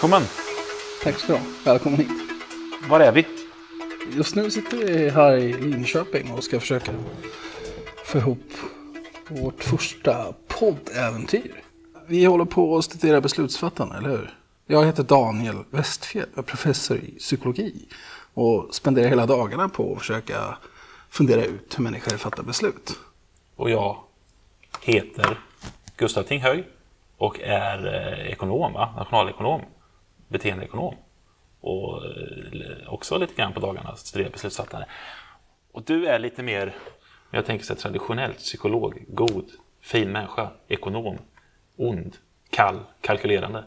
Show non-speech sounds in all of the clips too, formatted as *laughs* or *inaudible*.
Välkommen! Tack ska du ha. Välkommen hit. Var är vi? Just nu sitter vi här i Linköping och ska försöka få ihop vårt första poddäventyr. Vi håller på att studera beslutsfattande, eller hur? Jag heter Daniel Westfjell, jag är professor i psykologi och spenderar hela dagarna på att försöka fundera ut hur människor fattar beslut. Och jag heter Gustav Tinghög och är eh, ekonom, va? nationalekonom, beteendeekonom. Och eh, också lite grann på dagarna studerar beslutsfattande. Och du är lite mer, jag tänker så här, traditionellt psykolog, god, fin människa, ekonom, ond, kall, kalkylerande.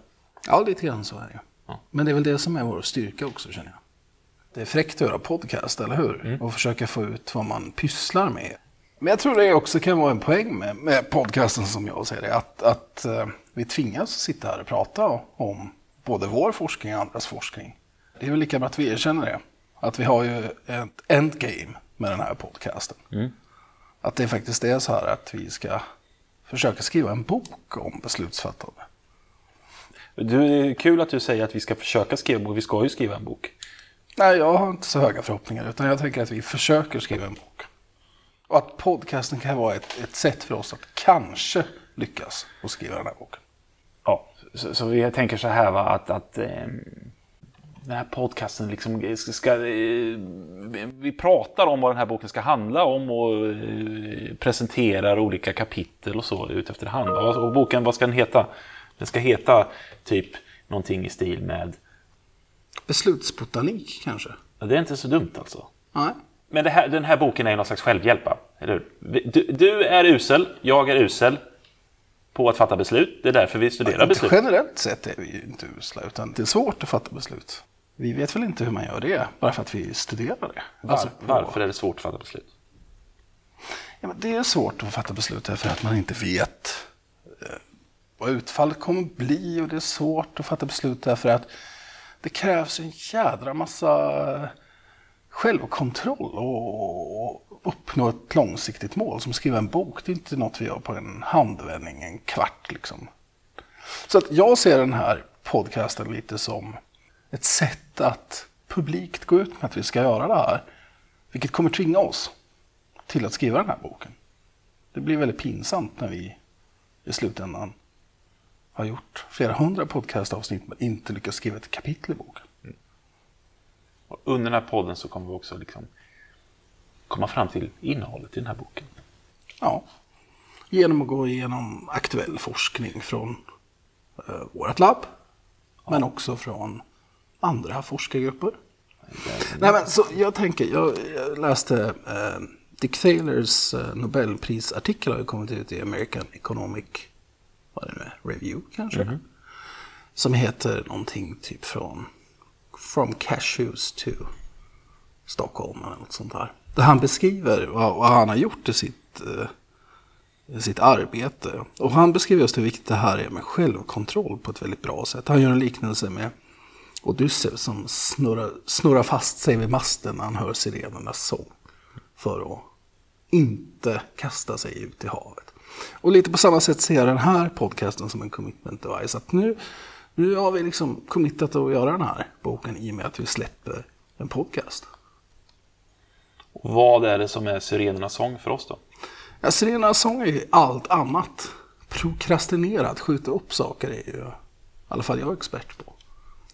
Ja, lite grann så är det. Ja. Men det är väl det som är vår styrka också, känner jag. Det är fräckt att göra podcast, eller hur? Och försöka få ut vad man pysslar med. Men jag tror det också kan vara en poäng med, med podcasten som jag ser det. Att, att eh, vi tvingas sitta här och prata om både vår forskning och andras forskning. Det är väl lika bra att vi erkänner det. Att vi har ju ett endgame med den här podcasten. Att det faktiskt är så här att vi ska försöka skriva en bok om beslutsfattande. Du, det är kul att du säger att vi ska försöka skriva en bok. Vi ska ju skriva en bok. Nej, jag har inte så höga förhoppningar. Utan jag tänker att vi försöker skriva en bok. Och att podcasten kan vara ett, ett sätt för oss att kanske lyckas och skriva den här boken. Så, så vi tänker så här va, att, att eh, den här podcasten liksom ska, ska eh, vi pratar om vad den här boken ska handla om och eh, presenterar olika kapitel och så ut efter hand. Och, och boken, vad ska den heta? Den ska heta typ någonting i stil med, Beslutsbotanik kanske? ja, det är inte så dumt alltså. Nej. Men här, den här boken är någon slags självhjälp, eller hur? Du, du är usel, jag är usel på att fatta beslut. Det är därför vi studerar Inte beslut. generellt sett är vi ju inte usla. Utan det är svårt att fatta beslut. Vi vet väl inte hur man gör det. Bara för att vi studerar det. Var, Alltså, varför är det svårt att fatta beslut? Ja, men det är svårt att fatta beslut därför att man inte vet eh, vad utfallet kommer bli. Och det är svårt att fatta beslut därför att det krävs en jädra massa självkontroll och uppnå ett långsiktigt mål. Som att skriva en bok, det är inte något vi gör på en handvändning, en kvart liksom. Så att jag ser den här podcasten lite som ett sätt att publikt gå ut med att vi ska göra det här. Vilket kommer tvinga oss till att skriva den här boken. Det blir väldigt pinsamt när vi i slutändan har gjort flera hundra podcastavsnitt men inte lyckats skriva ett kapitel i boken. Och under den här podden så kommer vi också liksom komma fram till innehållet i den här boken. Ja. Genom att gå igenom aktuell forskning från eh, vårt labb. Men också från andra forskargrupper. Nej, men, så jag tänker, jag, jag läste eh, Dick Thaler's eh, Nobelprisartikel har ju kommit ut i American Economic vad det nu är, Review kanske. Som heter någonting typ från From Cashews to Stockholm eller något sånt där. Där han beskriver vad, vad han har gjort i sitt, eh, i sitt arbete. Och han beskriver just hur viktigt det här är med självkontroll på ett väldigt bra sätt. Han gör en liknelse med Odysseus som snurrar, snurrar fast sig vid masten när han hör sirenernas sång. För att inte kasta sig ut i havet. Och lite på samma sätt ser jag den här podcasten som en commitment device. Att nu, nu har vi liksom committat att göra den här boken i och med att vi släpper en podcast. Vad är det som är sirenernas sång för oss då? Ja, Sirenernas sång är ju allt annat. Prokrastinerat, skjuta upp saker är ju i alla fall jag expert på.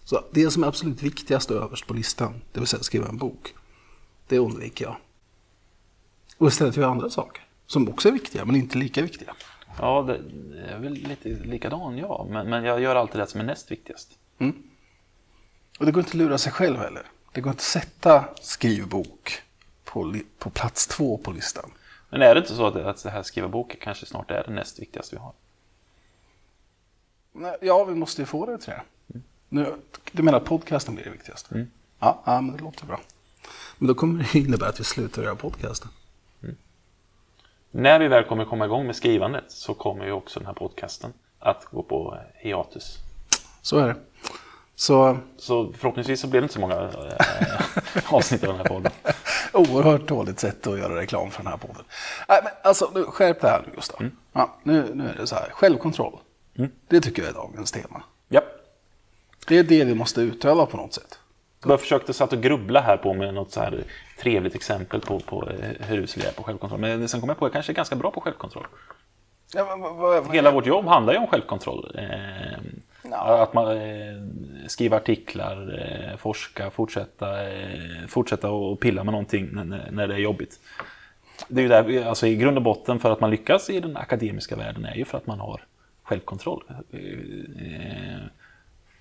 Så det som är absolut viktigast och överst på listan, det vill säga skriva en bok, det undviker jag. Och istället gör jag andra saker som också är viktiga, men inte lika viktiga. Ja, det är väl lite likadan ja, men, men jag gör alltid det som är näst viktigast. Och det går inte att lura sig själv heller. Det går inte att sätta skrivbok på, på plats två på listan. Men är det inte så att, att det här skriva bok kanske snart är det näst viktigaste vi har? Ja, vi måste ju få det till det. Nu, du menar att podcasten blir det viktigaste? Ja, ja, men det låter bra. Men då kommer det innebära att vi slutar göra podcasten. När vi väl kommer komma igång med skrivandet så kommer ju också den här podcasten att gå på hiatus. Så är det. Så Så förhoppningsvis så blir det inte så många eh, avsnitt av den här podden. *laughs* oerhört dåligt sätt att göra reklam för den här podden. Nej, men alltså, nu, skärp det här nu Gustav. Ja, nu, nu är det så här, självkontroll. Det tycker jag är dagens tema. Ja. Det är det vi måste utöva på något sätt. Jag försökte satt och grubbla här på med något så här trevligt exempel på, på eh, hur usel jag är på självkontroll. Men sen kom jag på att jag kanske är ganska bra på självkontroll. Ja, men, vad, vad, Hela vårt jobb handlar ju om självkontroll. Eh, Ja. Att man eh, skriver artiklar, eh, forska, fortsätta, eh, fortsätta och pilla med någonting när, när det är jobbigt. Det är ju där, alltså i grund och botten för att man lyckas i den akademiska världen är ju för att man har självkontroll.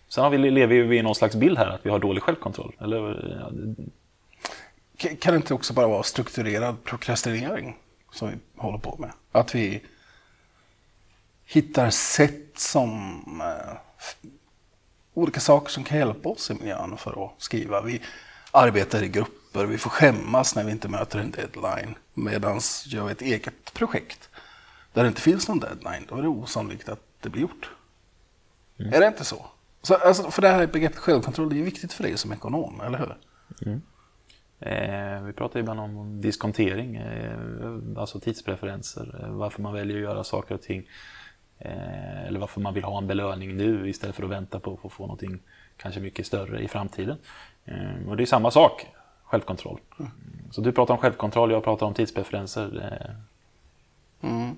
Sen har vi, lever vi i någon slags bild här att vi har dålig självkontroll. Eller, ja, Kan det inte också bara vara strukturerad prokrastinering som vi håller på med? Att vi hittar sätt som eh, olika saker som kan hjälpa oss i miljön för att skriva. Vi arbetar i grupper, vi får skämmas när vi inte möter en deadline. Medan gör vi ett eget projekt där det inte finns någon deadline, då är det osannolikt att det blir gjort. Är det inte så? Så alltså, för det här begreppet självkontroll det är viktigt för dig som ekonom, eller hur? Eh, vi pratar ibland om diskontering, eh, alltså tidspreferenser, eh, varför man väljer att göra saker och ting. Eh, eller varför man vill ha en belöning nu istället för att vänta på att få någonting kanske mycket större i framtiden. Eh, och det är samma sak, självkontroll. Så du pratar om självkontroll, jag pratar om tidspreferenser. Eh,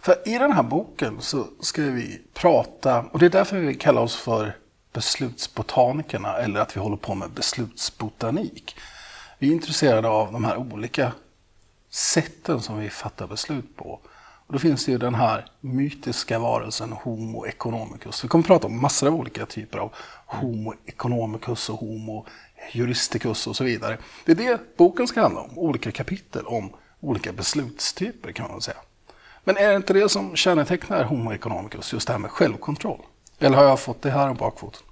för i den här boken så ska vi prata, och det är därför vi kallar oss för beslutsbotanikerna eller att vi håller på med beslutsbotanik. Vi är intresserade av de här olika sätten som vi fattar beslut på. Och då finns det ju den här mytiska varelsen Homo economicus. Vi kommer att prata om massor av olika typer av Homo economicus och Homo juristicus och så vidare. Det är det boken ska handla om, olika kapitel om olika beslutstyper kan man säga. Men är det inte det som kännetecknar Homo economicus, just det här med självkontroll? Eller har jag fått det här om bakfoten?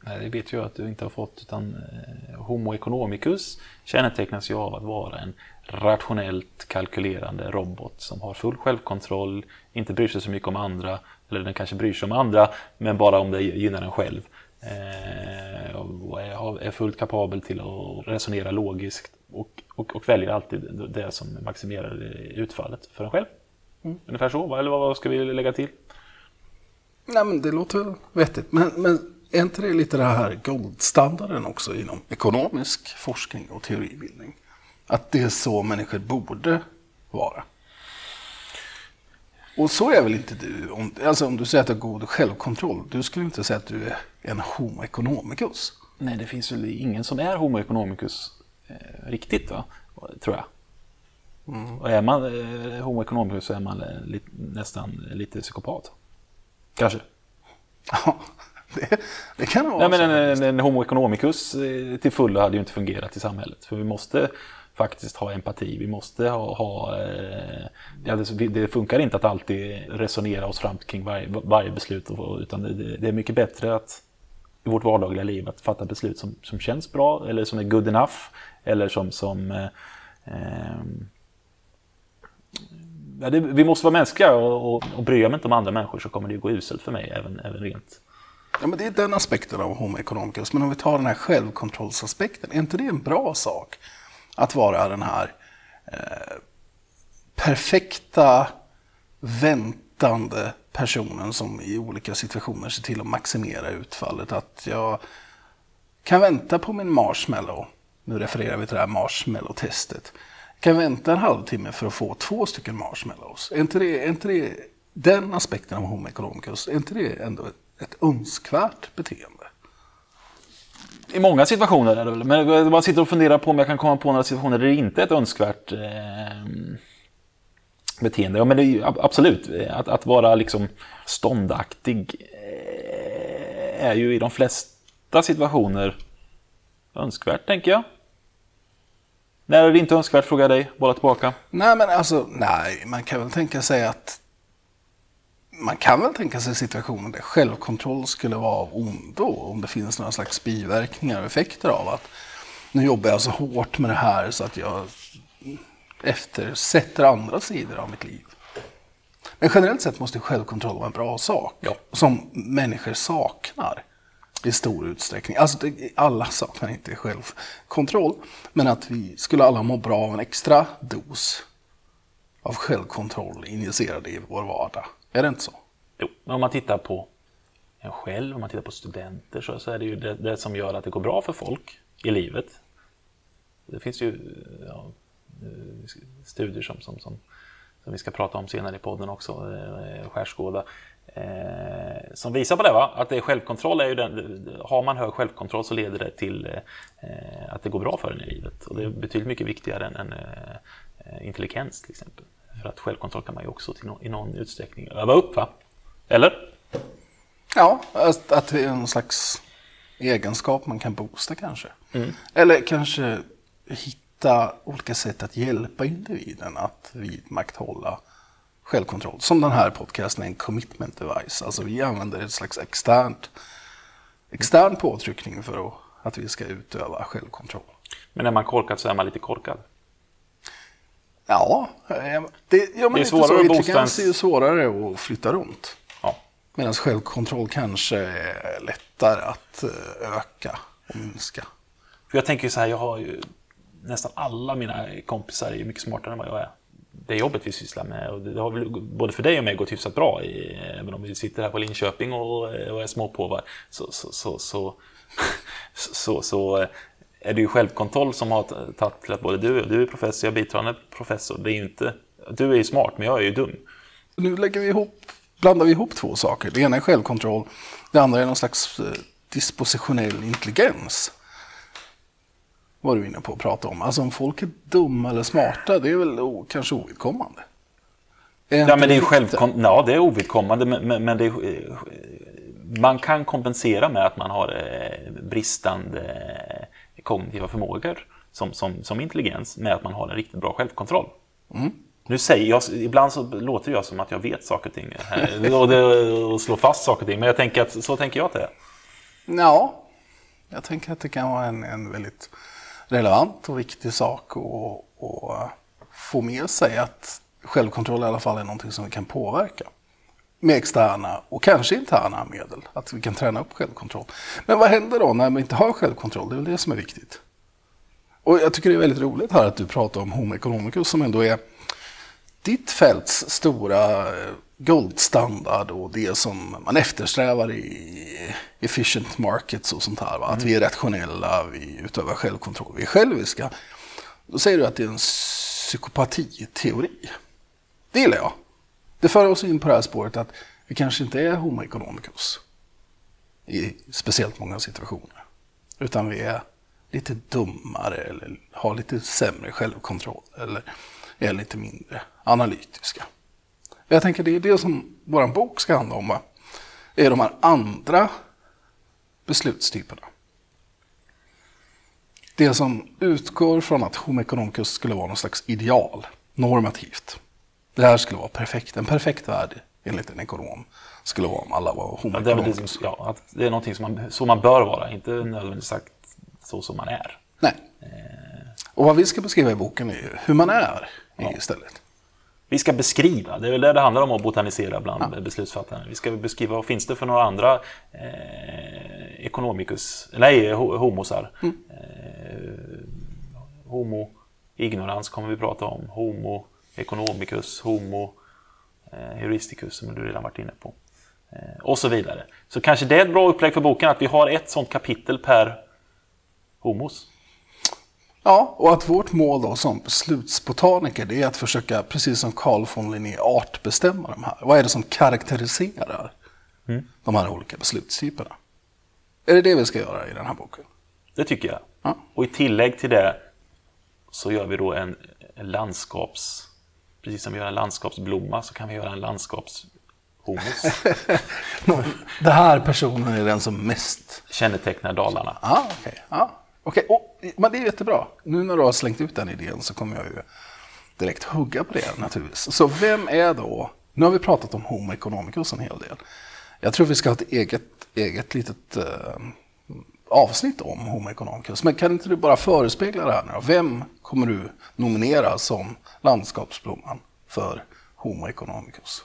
Nej, det vet jag att du inte har fått. Utan eh, Homo economicus kännetecknas ju av att vara en rationellt kalkylerande robot som har full självkontroll, inte bryr sig så mycket om andra, eller den kanske bryr sig om andra, men bara om det gynnar den själv. Eh, och är, är fullt kapabel till att resonera logiskt och, och, och väljer alltid det som maximerar utfallet för en själv. Ungefär så, eller vad vad ska vi lägga till? Nej, men det låter väl vettigt. Men, men är inte det lite det här goldstandarden också inom ekonomisk forskning och teoribildning? Att det är så människor borde vara. Och så är väl inte du? Om, alltså om du säger att du har god självkontroll, du skulle inte säga att du är en homo economicus. Nej, det finns väl ingen som är Homo economicus eh, riktigt, va? tror jag. Och är man eh, Homo economicus så är man eh, li, nästan lite psykopat. Kanske. Ja, det, det kan det vara. Nej, men en, en, en Homo economicus eh, till fullo hade ju inte fungerat i samhället. För vi måste faktiskt ha empati. Vi måste ha... ha eh, ja, det, det funkar inte att alltid resonera oss fram kring varje, varje beslut. och- Utan det, det är mycket bättre att i vårt vardagliga liv att fatta beslut som, som känns bra eller som är good enough. Eller som... som eh, ehm, ja, det, vi måste vara mänskliga och, och, och bryr jag mig inte om andra människor så kommer det ju gå uselt för mig även, även rent. Ja, men det är den aspekten av Homo economicus. Men om vi tar den här självkontrollsaspekten, är inte det en bra sak? Att vara den här eh, perfekta, väntande personen som i olika situationer ser till att maximera utfallet. Att jag kan vänta på min marshmallow. Nu refererar vi till det här marshmallow-testet. Kan vänta en halvtimme för att få två stycken marshmallows. Är inte det, är inte det den aspekten av Homo economicus, är inte det ändå ett, ett önskvärt beteende? I många situationer är det väl, men jag sitter och funderar på om jag kan komma på några situationer där det inte är ett önskvärt eh, beteende. Ja, men det är ju absolut, eh, att, att vara liksom ståndaktig eh, är ju i de flesta situationer önskvärt, tänker jag. När är det inte önskvärt, frågar jag dig, bolla tillbaka. Nej, men alltså, nej, man kan väl tänka sig att man kan väl tänka sig situationer där självkontroll skulle vara av ondo, om det finns några slags biverkningar och effekter av att nu jobbar jag så hårt med det här så att jag eftersätter andra sidor av mitt liv. Men generellt sett måste självkontroll vara en bra sak, Ja. som människor saknar i stor utsträckning. Alltså, det, alla saknar inte självkontroll, men att vi skulle alla må bra av en extra dos av självkontroll injicerad i vår vardag. Är det inte så? Jo, men om man tittar på en själv, om man tittar på studenter, så, så är det ju det, det som gör att det går bra för folk i livet. Det finns ju ja, eh, studier som, som, som, som vi ska prata om senare i podden också, eh, skärskåda, eh, som visar på det. Va? Att det är självkontroll är ju den, har man hög självkontroll så leder det till eh, att det går bra för en i livet. Och det är betydligt mycket viktigare än, än eh, intelligens till exempel. För att självkontroll kan man ju också no i någon utsträckning öva upp. Va? Eller? Ja, att, att det är en slags egenskap man kan boosta kanske. Mm. Eller kanske hitta olika sätt att hjälpa individen att vidmakthålla självkontroll. Som den här podcasten är en commitment device. Alltså vi använder ett slags externt, extern påtryckning för att, vi ska utöva självkontroll. Men när man korkad så är man lite korkad? Ja, eh, det, men det är svårare så. Intelligens är ju svårare att flytta runt. Ja. Medan självkontroll kanske är lättare att eh, öka och minska. För jag tänker så här, jag har ju nästan alla mina kompisar är mycket smartare än vad jag är. Det jobbet vi sysslar med, och det har väl både för dig och mig gått hyfsat bra, i, även om vi sitter här på Linköping och, och är småpåvar, så, så, så, så, *laughs* så, så eh, är det ju självkontroll som har tagit till att både du och du är professor, jag är biträdande professor. Det är ju inte, du är ju smart, men jag är ju dum. Nu lägger vi ihop, blandar vi ihop två saker. Det ena är självkontroll, det andra är någon slags eh, dispositionell intelligens. Var du inne på att prata om. Alltså om folk är dumma eller smarta, det är väl o, kanske ovidkommande. ja, men det är självkon- ja, det är ovidkommande, men, men det är, man kan kompensera med att man har eh, bristande kognitiva förmågor som, som, som intelligens med att man har en riktigt bra självkontroll. Mm. Nu säger jag, ibland så låter jag som att jag vet saker och ting och, det, och slår fast saker och ting, men jag tänker att så tänker jag att det är. Ja, jag tänker att det kan vara en, en väldigt relevant och viktig sak att få med sig att självkontroll i alla fall är någonting som vi kan påverka med externa och kanske interna medel. Att vi kan träna upp självkontroll. Men vad händer då när vi inte har självkontroll? Det är väl det som är viktigt. Och jag tycker det är väldigt roligt här att du pratar om Homo economicus som ändå är ditt fälts stora eh, guldstandard och det som man eftersträvar i efficient markets och sånt här. Va? Att vi är rationella, vi utövar självkontroll, vi är själviska. Då säger du att det är en psykopatiteori. Det gillar jag. Det för oss in på det här spåret att vi kanske inte är homo economicus i speciellt många situationer. Utan vi är lite dummare eller har lite sämre självkontroll eller är lite mindre analytiska. Jag tänker det är det som vår bok ska handla om. Va? Är de här andra beslutstyperna. Det som utgår från att Homo economicus skulle vara någon slags ideal, normativt. Det här skulle vara perfekt, en perfekt värld enligt en ekonom skulle vara om alla var homo ja, det, är, ja, att det är någonting som man, så man bör vara, inte nödvändigtvis sagt så som man är. Nej. Eh. Och vad vi ska beskriva i boken är hur man är ja. istället. Vi ska beskriva, det är väl det det handlar om att botanisera bland ja. beslutsfattarna. Vi ska beskriva vad finns det för några andra eh, ekonomikus, nej, homosar. Mm. Eh, homo ignorans kommer vi prata om, homo Economicus, Homo, eh, Heuristicus som du redan varit inne på. Eh, och så vidare. Så kanske det är ett bra upplägg för boken att vi har ett sånt kapitel per homos. Ja, och att vårt mål då som beslutsbotaniker det är att försöka, precis som Carl von Linné, artbestämma de här. Vad är det som karaktäriserar mm. de här olika beslutstyperna? Är det det vi ska göra i den här boken? Det tycker jag. Ja. Och i tillägg till det så gör vi då en landskaps precis som vi gör en landskapsblomma så kan vi göra en landskapshummus. *laughs* Den här personen är den som mest kännetecknar Dalarna. Ah, okay. ah, okay. Oh, men det är jättebra. Nu när du har slängt ut den idén så kommer jag ju direkt hugga på det naturligtvis. Så vem är då, nu har vi pratat om Homo economicus en hel del. Jag tror vi ska ha ett eget, eget litet uh, avsnitt om Homo economicus. Men kan inte du bara förespegla det här nu då? Vem kommer du nominera som landskapsblomman för Homo economicus?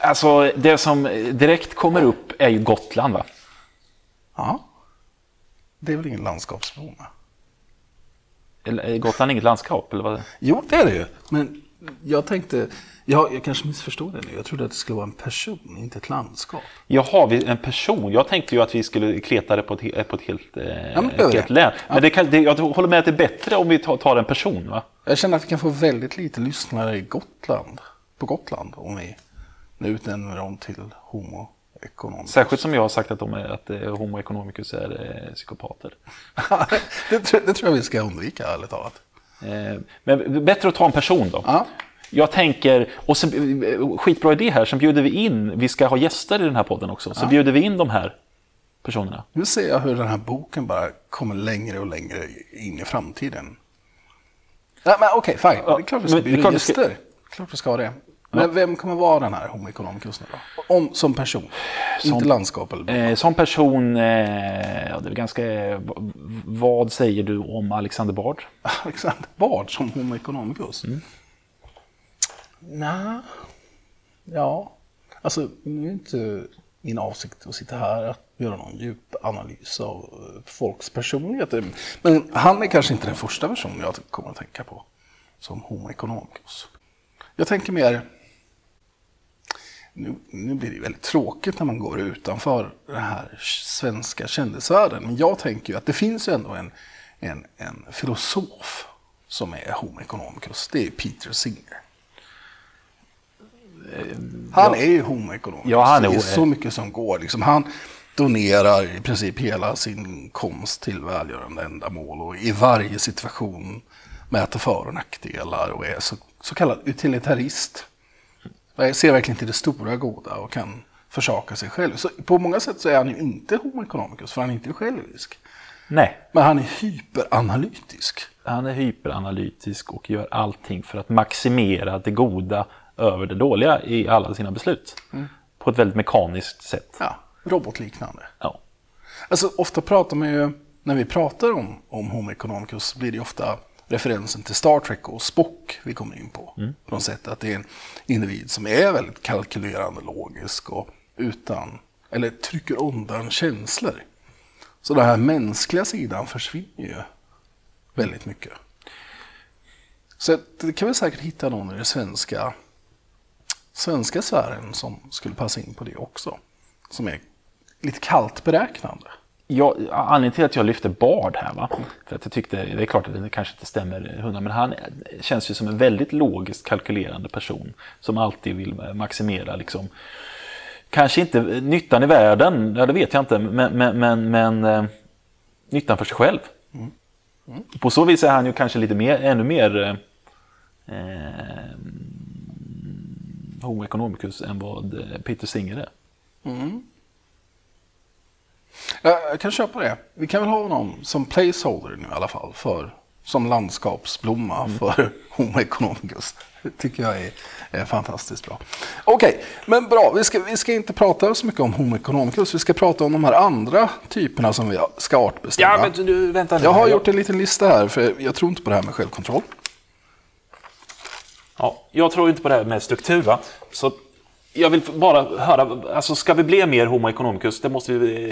Alltså, det som direkt kommer upp är ju Gotland, va? Ja. Det är väl ingen landskapsblomma? Är Gotland inget landskap? Eller vad? Jo, det är det ju. Men jag tänkte, jag, jag kanske missförstod det nu. Jag trodde att det skulle vara en person, inte ett landskap. Jaha, en person. Jag tänkte ju att vi skulle kleta det på ett, he- på ett helt, eh, men ett helt län. Men det kan, det, jag håller med att det är bättre om vi tar, tar en person. va? Jag känner att vi kan få väldigt lite lyssnare i Gotland, på Gotland om vi nu utnämner dem till Homo economicus. Särskilt som jag har sagt att, de är, att eh, Homo economicus är eh, psykopater. *laughs* det, tror- det tror jag vi ska undvika, ärligt talat. Eh, men bättre att ta en person då. Ja. Jag tänker, och så, eh, skitbra idé här, så bjuder vi in, vi ska ha gäster i den här podden också, så bjuder vi in de här personerna. Nu ser jag hur den här boken bara kommer längre och längre in i framtiden. Ja, men okej, fine. Det är klart vi ska det bjuda klart vi ska- gäster. Klart vi ska ha det. Men vem kommer vara den här Homo economicus nu då? Om, som person. Inte landskap eller Eh, som person, eh, ja, det är ganska, vad säger du om Alexander Bard? *laughs* Alexander Bard som Homo economicus? Mm. Nej. Ja. Alltså, nu är inte min avsikt att sitta här att göra någon djup analys av eh, folks personligheter. Men han är kanske inte den första personen jag kommer att tänka på som Homo economicus. Jag tänker mer... Nu, nu blir det väldigt tråkigt när man går utanför den här svenska kändisvärlden. Men jag tänker ju att det finns ju ändå en, en, en filosof som är Homo economicus. Det är Peter Singer. Han är ju Homo economicus. Ja, han är- det är så mycket som går. Liksom, han donerar i princip hela sin konst till välgörande ändamål och i varje situation mäter för och nackdelar och är så, så kallad utilitarist. Ser verkligen till det stora goda och kan försaka sig själv. Så på många sätt så är han ju inte homo economicus, för han är inte självisk. Nej, Men han är hyperanalytisk. han är hyperanalytisk och gör allting för att maximera det goda över det dåliga i alla sina beslut. På ett väldigt mekaniskt sätt. Ja, robotliknande. Ja. Alltså ofta pratar man ju, när vi pratar om, om Homo economicus blir det ofta referensen till Star Trek och Spock vi kommer in på. På något sätt att det är en individ som är väldigt kalkylerande, logisk och utan, eller trycker undan känslor. Så den här mänskliga sidan försvinner ju väldigt mycket. Så det kan vi säkert hitta någon i den svenska, svenska sfären som skulle passa in på det också. Som är lite kallt beräknande. Jag, anledningen till att jag lyfter Bard här, va? för att jag tyckte, det är klart att det kanske inte stämmer hundra, men han känns ju som en väldigt logiskt kalkylerande person som alltid vill maximera liksom, kanske inte nyttan i världen, ja, det vet jag inte, men, men, men, men eh, nyttan för sig själv. På så vis är han ju kanske lite mer, ännu mer eh, eh, homo economicus än vad Peter Singer är. Jag jag kan köpa det. Vi kan väl ha honom som placeholder nu i alla fall. För, som landskapsblomma för *laughs* Homo economicus. Det tycker jag är, är fantastiskt bra. Okej, men bra. Vi ska, vi ska inte prata så mycket om Homo economicus. Vi ska prata om de här andra typerna som vi ska artbestämma. du, vänta jag har gjort en liten lista här, för jag tror inte på det här med självkontroll. Ja, jag tror inte på det här med struktur. Va? Så jag vill bara höra, alltså ska vi bli mer homo economicus, det måste vi,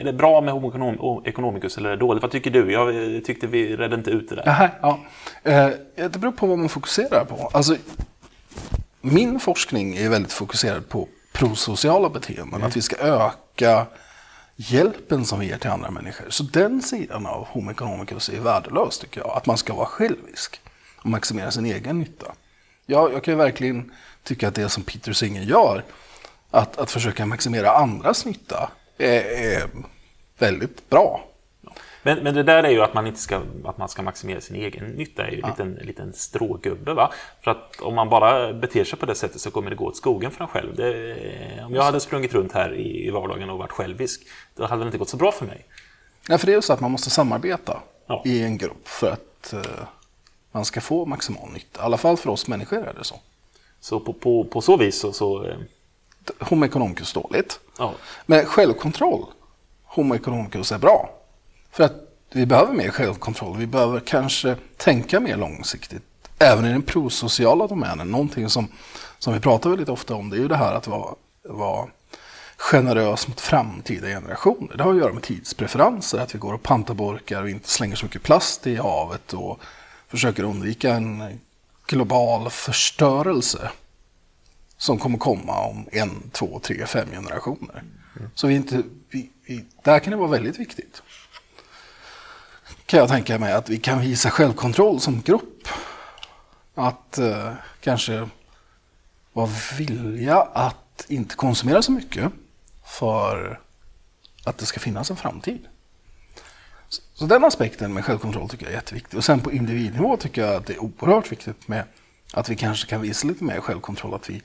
är det bra med homo econom- economicus eller är det dåligt? Vad tycker du? Jag tyckte vi redde inte ut det där. Jaha, ja. Eh, Det beror på vad man fokuserar på. Alltså, min forskning är väldigt fokuserad på prosociala beteenden. Att vi ska öka hjälpen som vi ger till andra människor. Så den sidan av Homo economicus är värdelös tycker jag. Att man ska vara självisk och maximera sin egen nytta. Jag, jag kan ju verkligen tycka att det som Peter Singer gör, att, att försöka maximera andras nytta, är, är väldigt bra. Men, men det där är ju att man inte ska, att man ska maximera sin egen nytta, är ju en liten, liten strågubbe. Va? För att om man bara beter sig på det sättet så kommer det gå åt skogen för en själv. Det, om jag hade sprungit runt här i, i vardagen och varit självisk, då hade det inte gått så bra för mig. Ja, för det är ju så att man måste samarbeta Ja. i en grupp för att eh, man ska få maximal nytta. I alla fall för oss människor är det så. Så på, på, på så vis så, så eh, Homo economicus dåligt. ja, Men självkontroll, Homo economicus är bra. För att vi behöver mer självkontroll. Vi behöver kanske tänka mer långsiktigt. Även i den prosociala domänen. Någonting som, som vi pratar väldigt ofta om det är ju det här att vara, vara generös mot framtida generationer. Det har att göra med tidspreferenser. Att vi går och pantar burkar och inte slänger så mycket plast i havet och försöker undvika en global förstörelse som kommer komma om en, två, tre, fem generationer. Så vi inte, vi, vi, där kan det vara väldigt viktigt. Kan jag tänka mig att vi kan visa självkontroll som grupp. Att eh, kanske vara vilja att inte konsumera så mycket för att det ska finnas en framtid. Så, den aspekten med självkontroll tycker jag är jätteviktig. Och sen på individnivå tycker jag att det är oerhört viktigt med att vi kanske kan visa lite mer självkontroll. Att vi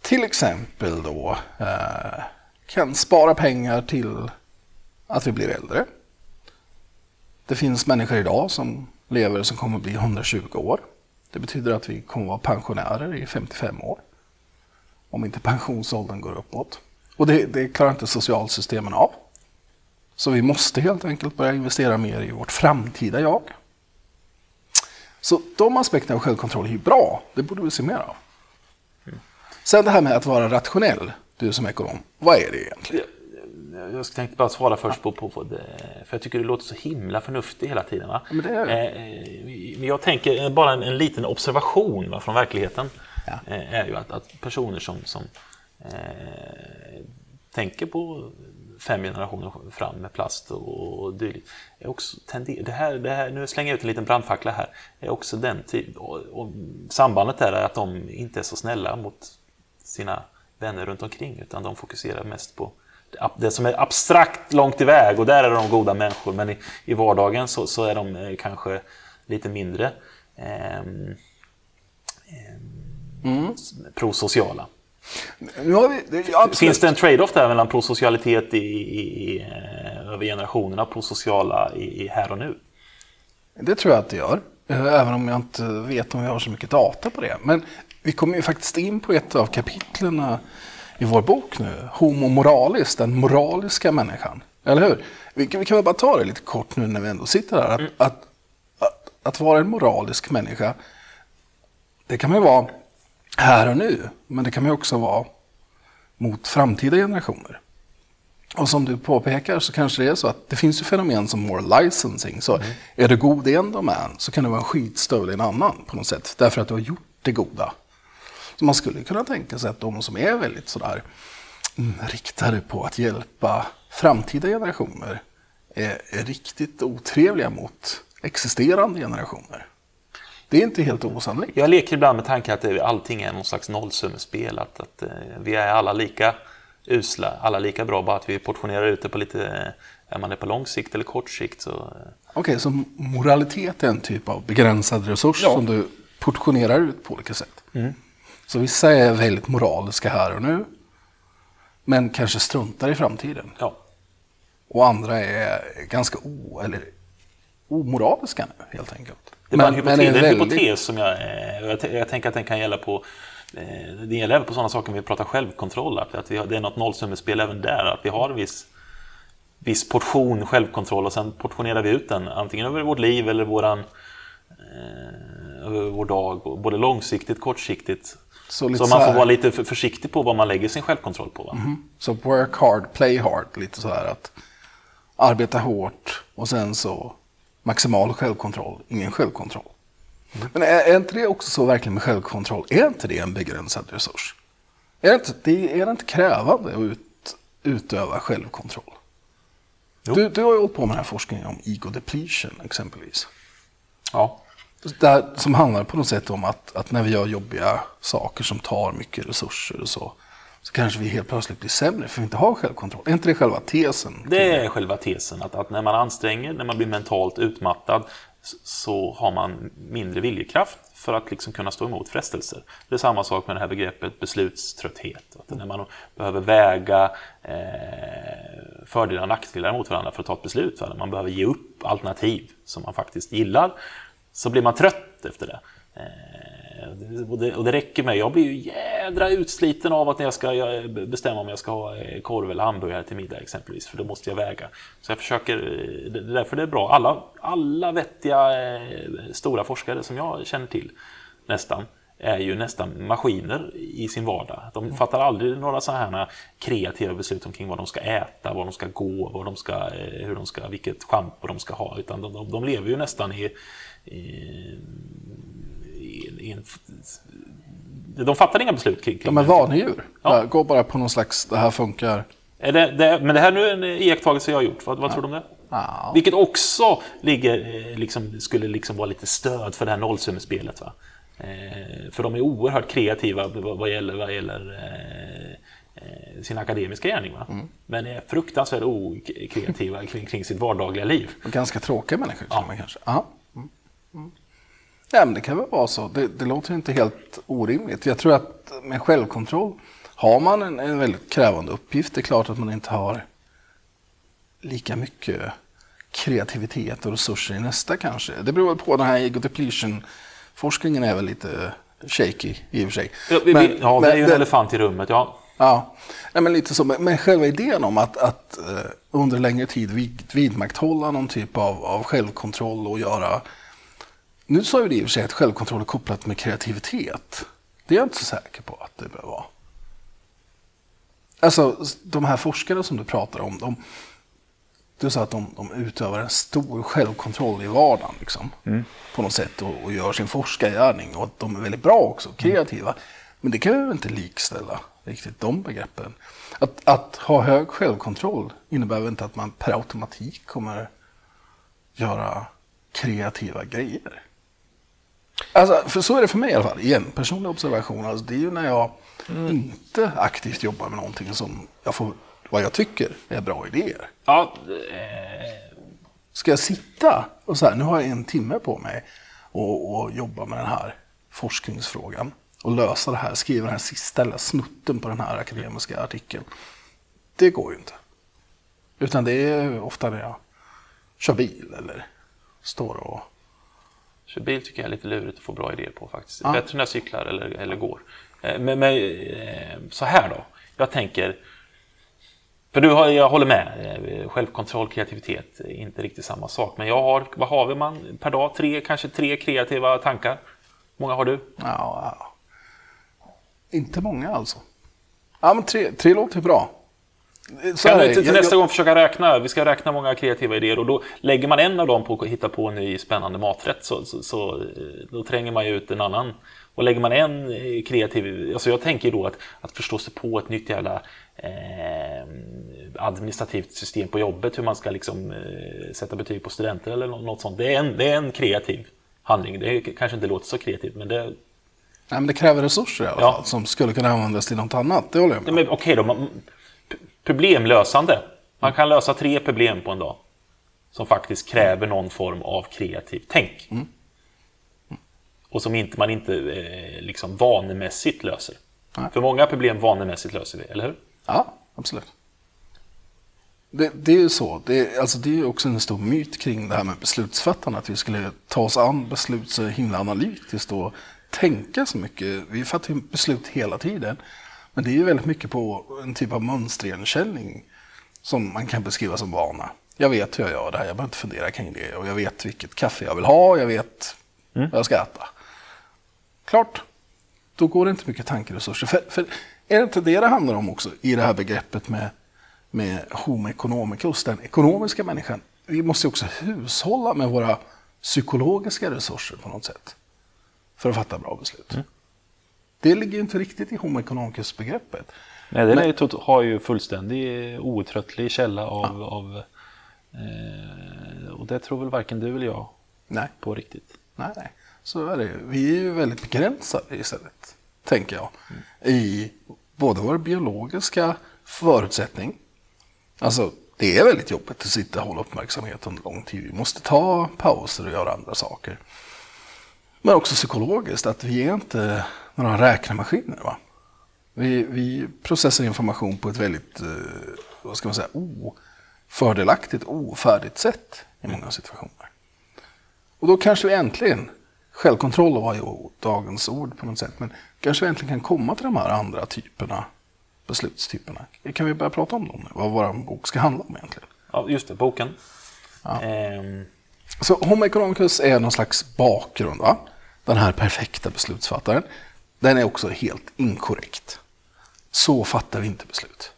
till exempel då eh, kan spara pengar till att vi blir äldre. Det finns människor idag som lever som kommer att bli 120 år. Det betyder att vi kommer att vara pensionärer i 55 år. Om inte pensionsåldern går uppåt. Och det, det klarar inte socialsystemen av. Så vi måste helt enkelt börja investera mer i vårt framtida jag. Så de aspekterna av självkontroll är ju bra. Det borde vi se mer av. Sen det här med att vara rationell, du som ekonom. Vad är det egentligen? Jag tänkte bara svara först på, på, på det, för jag tycker det låter så himla förnuftigt hela tiden. Va? men det är. Eh, men jag tänker, bara en, en liten observation va, från verkligheten Ja. eh, är ju att, att personer som, som eh, tänker på fem generationer fram med plast och, dylikt. Är också tender, det här, det här, nu slänger jag ut en liten brandfackla här. Är också den typ, och, sambandet där är att de inte är så snälla mot sina vänner runt omkring utan de fokuserar mest på det- som är abstrakt långt iväg och där är de goda människor men i, i vardagen så, så är de eh, kanske lite mindre ehm, ehm, prosociala. Vi, det, ja. Finns det en trade-off där mellan prosocialitet i, i, i, eh, över generationerna prosociala i, i här och nu? Det tror jag att det gör. Eh, Även om jag inte vet om vi har så mycket data på det. Men vi kommer ju faktiskt in på ett av kapitlen i vår bok nu. Homo moralis, den moraliska människan. Eller hur? Vi, kan- vi kan väl bara ta det lite kort nu när vi ändå sitter här. Att, att, att, att vara en moralisk människa, det kan man ju vara här och nu. Men det kan ju också vara mot framtida generationer. Och som du påpekar så kanske det är så att det finns ju fenomen som moral licensing. Så är du god i en domän så kan du vara en skitstövel i en annan på något sätt. Därför att du har gjort det goda. Så man skulle kunna tänka sig att de som är väldigt sådär inriktade på att hjälpa framtida generationer är, är riktigt otrevliga mot existerande generationer. Det är inte helt osannolikt. Jag leker ibland med tanken att allting är någon slags nollsummespel. Att, att eh, vi är alla lika usla, alla lika bra, bara att vi portionerar ut det på lite... eh, Är man det på lång sikt eller kort sikt så... eh, Okej, så moralitet är en typ av begränsad resurs Ja. som du portionerar ut på olika sätt. Så vissa är väldigt moraliska här och nu, men kanske struntar i framtiden. Ja. Och andra är ganska o, eller omoraliska nu, helt enkelt. Det är bara en hypotes, en väldigt- hypotes som jag, eh, jag, jag tänker att den kan gälla på eh, det gäller även på sådana saker om vi pratar självkontroll, att, att har, det är något nollsummespel även där, att vi har en viss, viss portion självkontroll och sen portionerar vi ut den antingen över vårt liv eller våran, eh, över vår dag, och både långsiktigt kortsiktigt. Så Så, man får vara lite för försiktig på vad man lägger sin självkontroll på. Va? Så work hard, play hard, lite så här att arbeta hårt och sen så maximal självkontroll, ingen självkontroll. Men är, är inte det också så verkligen med självkontroll? Är inte det en begränsad resurs? Är det inte, det, är det inte krävande att ut, utöva självkontroll? Jo. Du, du har ju hållit på med den här forskningen om ego depletion exempelvis. Ja. Där, som handlar på något sätt om att, att när vi gör jobbiga saker som tar mycket resurser och så, så kanske vi helt plötsligt blir sämre för vi inte har självkontroll. Är inte det själva tesen? Det är själva tesen, att, att när man anstränger, när man blir mentalt utmattad, så, har man mindre viljekraft för att liksom kunna stå emot frestelser. Det är samma sak med det här begreppet beslutströtthet. Att när man behöver väga eh, fördelar och nackdelar mot varandra för att ta ett beslut, va? när man behöver ge upp alternativ som man faktiskt gillar, så blir man trött efter det. Eh, och det, och det räcker med, jag blir ju jädra utsliten av att när jag ska bestämma om jag ska ha eh, korv eller hamburgare till middag exempelvis, för då måste jag väga. Så jag försöker, eh, det är därför det är bra. Alla, alla vettiga eh, stora forskare som jag känner till, nästan, är ju nästan maskiner i sin vardag. De fattar aldrig några sådana här kreativa beslut omkring vad de ska äta, var de ska gå, vad de ska, eh, hur de ska, vilket schampo de ska ha. Utan de, de, de lever ju nästan i, i de fattar inga beslut kring, kring De är vanedjur. Ja. Ja. Går bara på någon slags, det här funkar. Det, det, men det här nu är en iakttagelse jag har gjort. Vad, vad tror du om det? Ja. Vilket också ligger, eh, liksom, skulle liksom vara lite stöd för det här nollsummespelet. Va? Eh, för de är oerhört kreativa vad, vad gäller, vad gäller eh, eh, sin akademiska gärning. Va? Men är fruktansvärt okreativa kring, kring sitt vardagliga liv. Och ganska tråkiga människor ja. man kanske. Ja. Mm. Mm. Ja, men det kan väl vara så. Det, det låter inte helt orimligt. Jag tror att med självkontroll har man en, en väldigt krävande uppgift. Det är klart att man inte har lika mycket kreativitet och resurser i nästa kanske. Det beror på den här ego depletion forskningen är väl lite shaky i och för sig. Ja, vi, Men- ja, det men är ju en det- elefant i rummet. Ja. Ja, Nej, men lite så. Men själva idén om att, att eh, under längre tid vid, vidmakthålla någon typ av, av självkontroll och göra... Nu sa ju det i och för sig att självkontroll är kopplat med kreativitet. Det är jag inte så säker på att det behöver vara. Alltså, de här forskarna som du pratar om, de, du sa att de, de utövar en stor självkontroll i vardagen liksom, på något sätt och, och gör sin forskargärning och att de är väldigt bra också, kreativa. Men det kan vi väl inte likställa riktigt de begreppen. Att, att ha hög självkontroll innebär väl inte att man per automatik kommer göra kreativa grejer. Alltså, för så är det för mig i alla fall. Igen, personlig observation. Alltså, det är ju när jag inte aktivt jobbar med någonting som jag får, vad jag tycker är bra idéer. Ja, eh, Ska jag sitta och så här, nu har jag en timme på mig och, och jobba med den här forskningsfrågan och lösa det här, skriva den här sista lilla snutten på den här akademiska artikeln. Det går ju inte. Utan det är ofta när jag kör bil eller står och... kör bil tycker jag är lite lurigt att få bra idéer på faktiskt. Ja. Bättre när jag cyklar eller, eller går. Eh, Men, men eh, så här då. Jag tänker... För du jag håller med. eh, Självkontroll, kreativitet inte riktigt samma sak. Men jag har, vad har vi man per dag? Tre, kanske tre kreativa tankar. många har du? Ja, ja. Inte många alltså. Ja, men tre, tre låter bra. Så Kan du till, till Jag- nästa gång försöka räkna? Vi ska räkna många kreativa idéer och då lägger man en av dem på att hitta på en ny spännande maträtt så, så, så eh, då tränger man ju ut en annan. Och lägger man en eh, kreativ, alltså jag tänker då att, att förstå sig på ett nytt jävla eh, administrativt system på jobbet, hur man ska liksom eh, sätta betyg på studenter eller nå- något sånt. Det är en, det är en kreativ handling. Det är, kanske inte låter så kreativt, men det, Nej, men det kräver resurser i alla Ja. fall, som skulle kunna användas till något annat. Det håller jag med om. okej då. Man, problemlösande. Man kan lösa tre problem på en dag. Som faktiskt kräver någon form av kreativt tänk. Och som inte, man inte eh, liksom vanemässigt löser. Nej. För många problem vanemässigt löser vi, eller hur? Ja, absolut. Det, det är ju så. Det, är- alltså, det är också en stor myt kring det här med beslutsfattande. Att vi skulle ta oss an beslut så himla analytiskt och tänka så mycket. Vi fattar ju beslut hela tiden. Men det är ju väldigt mycket på en typ av mönsterigenkänning som man kan beskriva som vana. Jag vet hur jag gör det här, jag behöver inte fundera kring det. Och jag vet vilket kaffe jag vill ha, jag vet vad jag ska äta. Klart, då går det inte mycket tankeresurser. För, för är det inte det det handlar om också i det här begreppet med, med homo economicus, den ekonomiska människan? Vi måste ju också hushålla med våra psykologiska resurser på något sätt för att fatta bra beslut. Det ligger inte riktigt i homo economicus-begreppet. Nej, den tot- har ju fullständig outtröttlig källa av... av eh, och det tror väl varken du eller jag Nej. på riktigt. Nej, nej. Så är det ju. Vi är ju väldigt begränsade istället, tänker jag. I både vår biologiska förutsättning. Alltså, det är väldigt jobbigt att sitta och hålla uppmärksamhet under lång tid. Vi måste ta pauser och göra andra saker. Men också psykologiskt, att vi är inte några räknemaskiner. Va? Vi, vi processar information på ett väldigt, eh, vad ska man säga, ofördelaktigt, ofärdigt sätt i många situationer. Och då kanske vi äntligen, självkontroll var ju dagens ord på något sätt, men kanske vi äntligen kan komma till de här andra typerna, beslutstyperna. Kan vi börja prata om dem nu? Vad vår bok ska handla om egentligen? Ja, just det, boken. Ehm, Så Homo economicus är någon slags bakgrund, va? Den här perfekta beslutsfattaren. Den är också helt inkorrekt. Så fattar vi inte beslut.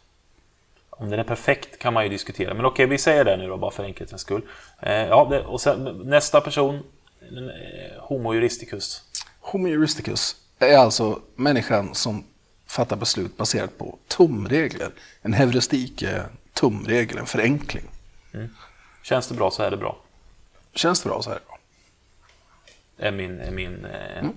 Om den är perfekt kan man ju diskutera. Men okej, vi säger det nu då, bara för enkelhetens skull. Eh, ja, det, och sen, nästa person, eh, Homo juristicus. Homo heuristicus är alltså människan som fattar beslut baserat på tumregler. En heuristik är tumregel, en förenkling. Känns det bra så är det bra. Känns det bra så här? Är min, är min eh, Mm.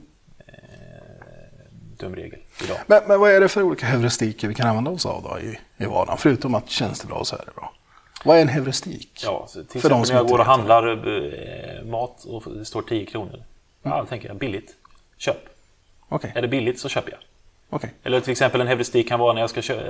Eh, tumregel idag. Men, men vad är det för olika heuristiker vi kan använda oss av då i, i vardagen? Förutom att känns det bra så är det bra. Vad är en heuristik? Ja, till För de exempel som när jag går och handlar eh, mat och det står 10 kronor. Ja, då tänker jag billigt. Köp. Okej, Är det billigt så köper jag. okej. Eller till exempel en heuristik kan vara när jag ska köpa...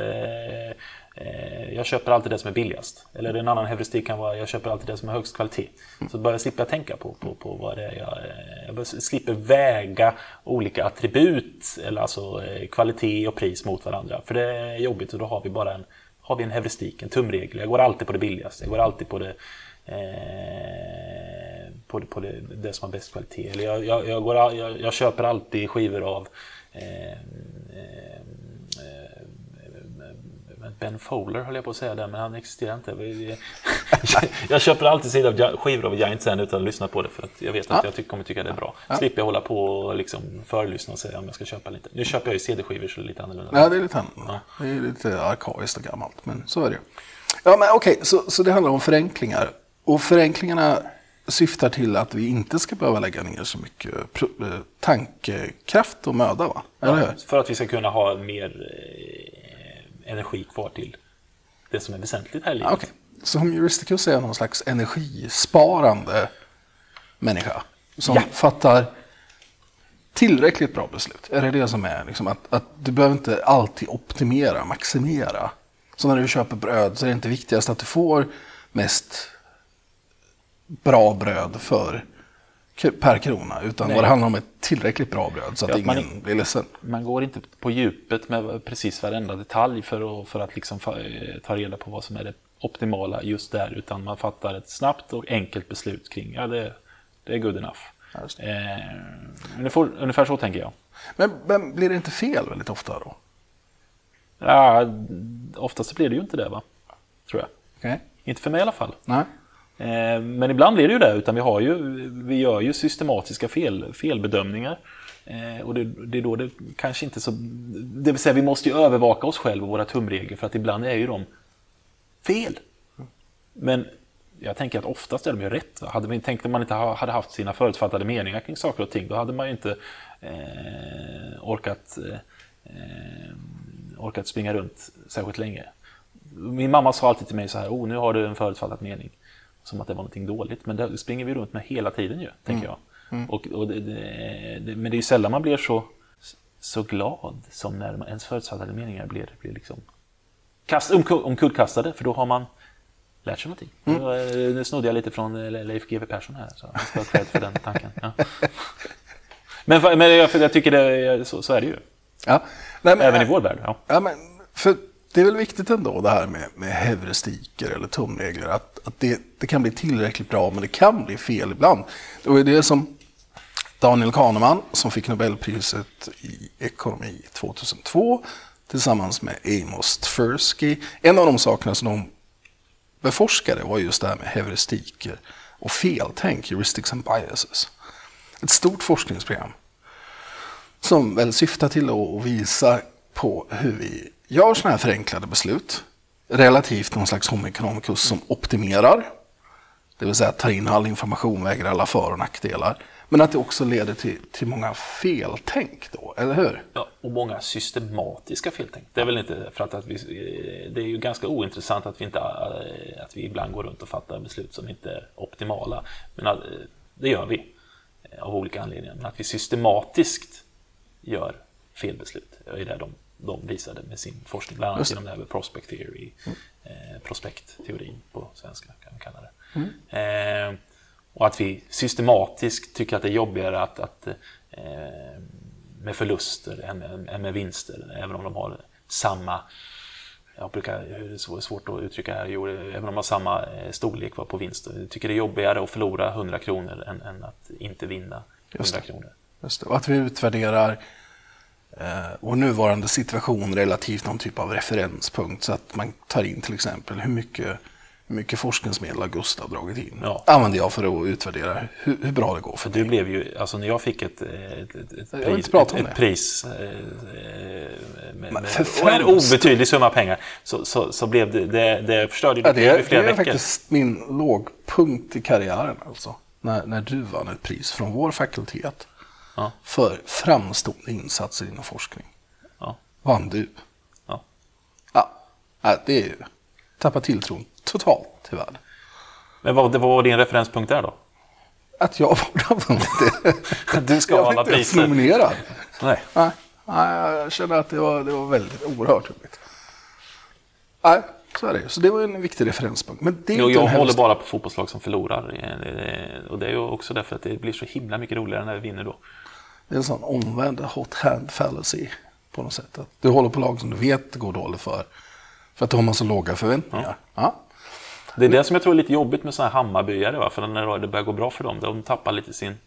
Eh, jag köper alltid det som är billigast. Eller en annan heuristik kan vara jag köper alltid det som är högst kvalitet. Så börjar jag slippa tänka på, på, på vad det är jag... Eh, jag börjar slipper väga olika attribut, eller alltså eh, kvalitet och pris mot varandra. För det är jobbigt och då har vi bara en, har vi en heuristik, en tumregel. Jag går alltid på det billigaste. Jag går alltid på det... Eh, på, det, på det, det som har bäst kvalitet. Eller jag, jag, jag, går, jag, jag köper alltid skivor av eh, Ben Fowler höll jag på att säga där, men han existerar inte. *laughs* Jag köper alltid sidor av skivor av Giant Sand utan att lyssna på det för att jag vet att Ja. jag tycker, kommer tycka det är bra. Slipper jag hålla på och liksom förlyssna och säga om jag ska köpa lite. Nu köper jag ju CD-skivor så det är lite annorlunda. Ja, det är lite annorlunda. Det är lite arkaiskt och gammalt, men så är det ju. Ja, men okej, så, så det handlar om förenklingar. Och förenklingarna syftar till att vi inte ska behöva lägga ner så mycket eh, tankekraft och möda, va? Eller hur? För att vi ska kunna ha mer eh, energi kvar till det som är väsentligt här i livet. Okej. Så Homo heuristicus är någon slags energisparande människa som Ja. fattar tillräckligt bra beslut. Är det det som är liksom att, att du behöver inte alltid optimera, maximera. Så när du köper bröd så är det inte viktigast att du får mest bra bröd för per krona, utan Nej. vad det handlar om är tillräckligt bra bröd så att Ja, att man ingen blir ledsen. Man går inte på djupet med precis varenda detalj för att, för att liksom ta reda på vad som är det optimala just där, utan man fattar ett snabbt och enkelt beslut kring, ja det, det är good enough. Eh, ungefär, ungefär så tänker jag. Men, men blir det inte fel väldigt ofta då? Ja, oftast blir det ju inte det va? Tror jag. Okej. Inte för mig i alla fall. Nej. Eh, men ibland blir det ju det, utan vi, har ju, vi gör ju systematiska fel, felbedömningar. Eh, och det, det är då det kanske inte så... Det vill säga, vi måste ju övervaka oss själva och våra tumregler, för att ibland är ju de fel. Men jag tänker att oftast är de ju rätt. va? Hade vi tänkt att man inte ha- hade haft sina förutfattade meningar kring saker och ting, då hade man ju inte eh, orkat, eh, orkat springa runt särskilt länge. Min mamma sa alltid till mig så här, oh, nu har du en förutfattad mening. Som att det var någonting dåligt, men det springer vi runt med hela tiden ju, tänker jag. Och, och det, det, men det är ju sällan man blir så, så glad som när man, ens förutfattade meningar blir, blir liksom kast, omkull, omkullkastade, för då har man lärt sig någonting. Nu, eh, nu snodde jag lite från eh, Leif GW Persson här, så jag ska ha för den tanken. Ja. *laughs* Men, men jag, jag tycker det, så, så är det ju. Ja. Nej, men, Även i vår värld. Ja. Ja, men för det är väl viktigt ändå det här med, med heuristiker eller tumregler. Att, att det, det kan bli tillräckligt bra men det kan bli fel ibland. Det var ju det som Daniel Kahneman som fick Nobelpriset i ekonomi 2002 tillsammans med Amos Tversky. En av de sakerna som de beforskade var just det här med heuristiker och feltänk, heuristics and biases. Ett stort forskningsprogram som väl syftar till att visa på hur vi gör sådana här förenklade beslut relativt någon slags homo som optimerar, det vill säga tar in all information, väger alla för och nackdelar, men att det också leder till, till många feltänk då, eller hur? Ja, och många systematiska feltänk. Det är väl inte för att, att vi, eh, det är ju ganska ointressant att vi, inte, eh, att vi ibland går runt och fattar beslut som inte är optimala. Men att, det gör vi av olika anledningar. Men att vi systematiskt gör felbeslut det är det de, de visade med sin forskning. Bland annat genom det här med prospect theory, eh, prospektteorin på svenska kan vi kalla det. Eh, och att vi systematiskt tycker att det är jobbigare att, att eh, med förluster än, än, än med vinster, även om de har samma jag brukar, hur är det svårt att uttrycka här, jo, även om de har samma storlek på vinster. Jag tycker det är jobbigare att förlora 100 kronor än, än att inte vinna 100 Just det. kronor. Just det. Och att vi utvärderar eh, vår nuvarande situation relativt någon typ av referenspunkt så att man tar in till exempel hur mycket hur mycket forskningsmedel har Gustav dragit in? Ja. Använder jag för att utvärdera hur, hur bra det går för Du blev ju, alltså när jag fick ett, ett, ett, inte pris, ett, ett det. pris eh, med, med, och en obetydlig summa pengar så, så, så blev det, det, det förstörde Ja, det, i flera det är veckor. faktiskt min lågpunkt i karriären alltså. När, när du vann ett pris från vår fakultet Ja. för framstående insatser inom forskning. Ja. Vann du. Ja. Ja, ja, det är ju tappa tilltron totalt till världen. Men vad, det var din referenspunkt där då? Att jag borde ha vunnit det. Du ska jag ha alla inte ens priser. nominerad. Nej. Nej, nej, jag känner att det var, det var väldigt oerhört roligt. Nej, så är det ju. Så det var en viktig referenspunkt. Men det är Jo, inte jag håller hemskt- bara på fotbollslag som förlorar. Eh, Och det är ju också därför att det blir så himla mycket roligare när vi vinner då. Det är en sån omvänd hot hand fallacy på något sätt. Att du håller på lag som du vet går dåligt för. För att då har man så låga förväntningar. Ja. Det är det som jag tror är lite jobbigt med sådana här Hammarbyare. Va? För när det börjar gå bra för dem, de tappar lite sin...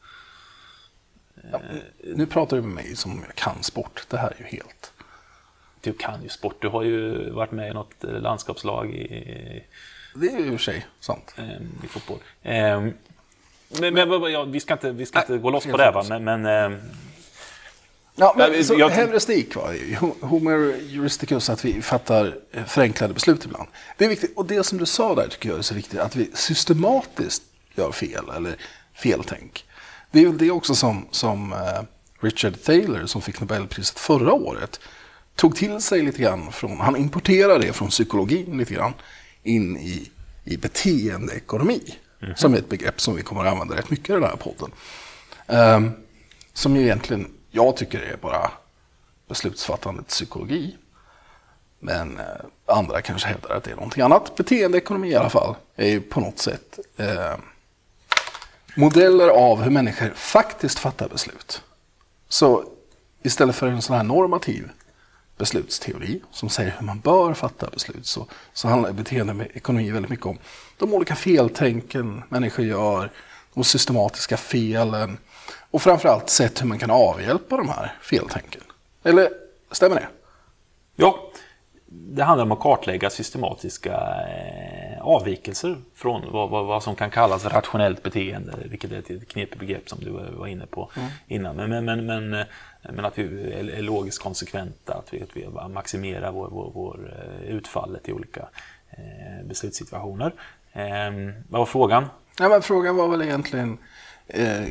Nu pratar du med mig som om jag kan sport. Det här är ju helt... Du kan ju sport. Du har ju varit med i något landskapslag i, Det är ju i och för sig sant. eh, i fotboll. Men, men vad- ja, vi ska inte, vi ska inte Nej, gå loss på det, va? men, men eh, Ja, men, Nej, så jag- heuristik var ju Homer juristicus, att vi fattar förenklade beslut ibland. Det är viktigt, och det som du sa där tycker jag är så viktigt, att vi systematiskt gör fel, eller feltänk. Det är väl det också som, som eh, Richard Thaler, som fick Nobelpriset förra året, tog till sig lite grann från, han importerade det från psykologin lite grann, in i, i beteendeekonomi. Mhm. Som är ett begrepp som vi kommer att använda rätt mycket i den här podden. Um, som ju egentligen, jag tycker är bara beslutsfattandets psykologi. Men eh, andra kanske hävdar att det är någonting annat. Beteendeekonomi i alla fall är ju på något sätt eh, modeller av hur människor faktiskt fattar beslut. Så istället för en sån här normativ beslutsteori som säger hur man bör fatta beslut så, så handlar beteendeekonomi väldigt mycket om de olika feltänken människor gör, de systematiska felen och framförallt sätt hur man kan avhjälpa de här feltänken. Eller stämmer det? ja, det handlar om att kartlägga systematiska eh, avvikelser från vad, vad, vad som kan kallas rationellt beteende, vilket är ett knepigt begrepp som du var inne på innan. Men, men, men, men, eh, men att vi är, logiskt konsekventa, att vi, att vi maximerar vår, vår, vår eh, utfallet i olika eh, beslutssituationer. Eh, vad var frågan? Ja, men frågan var väl egentligen eh,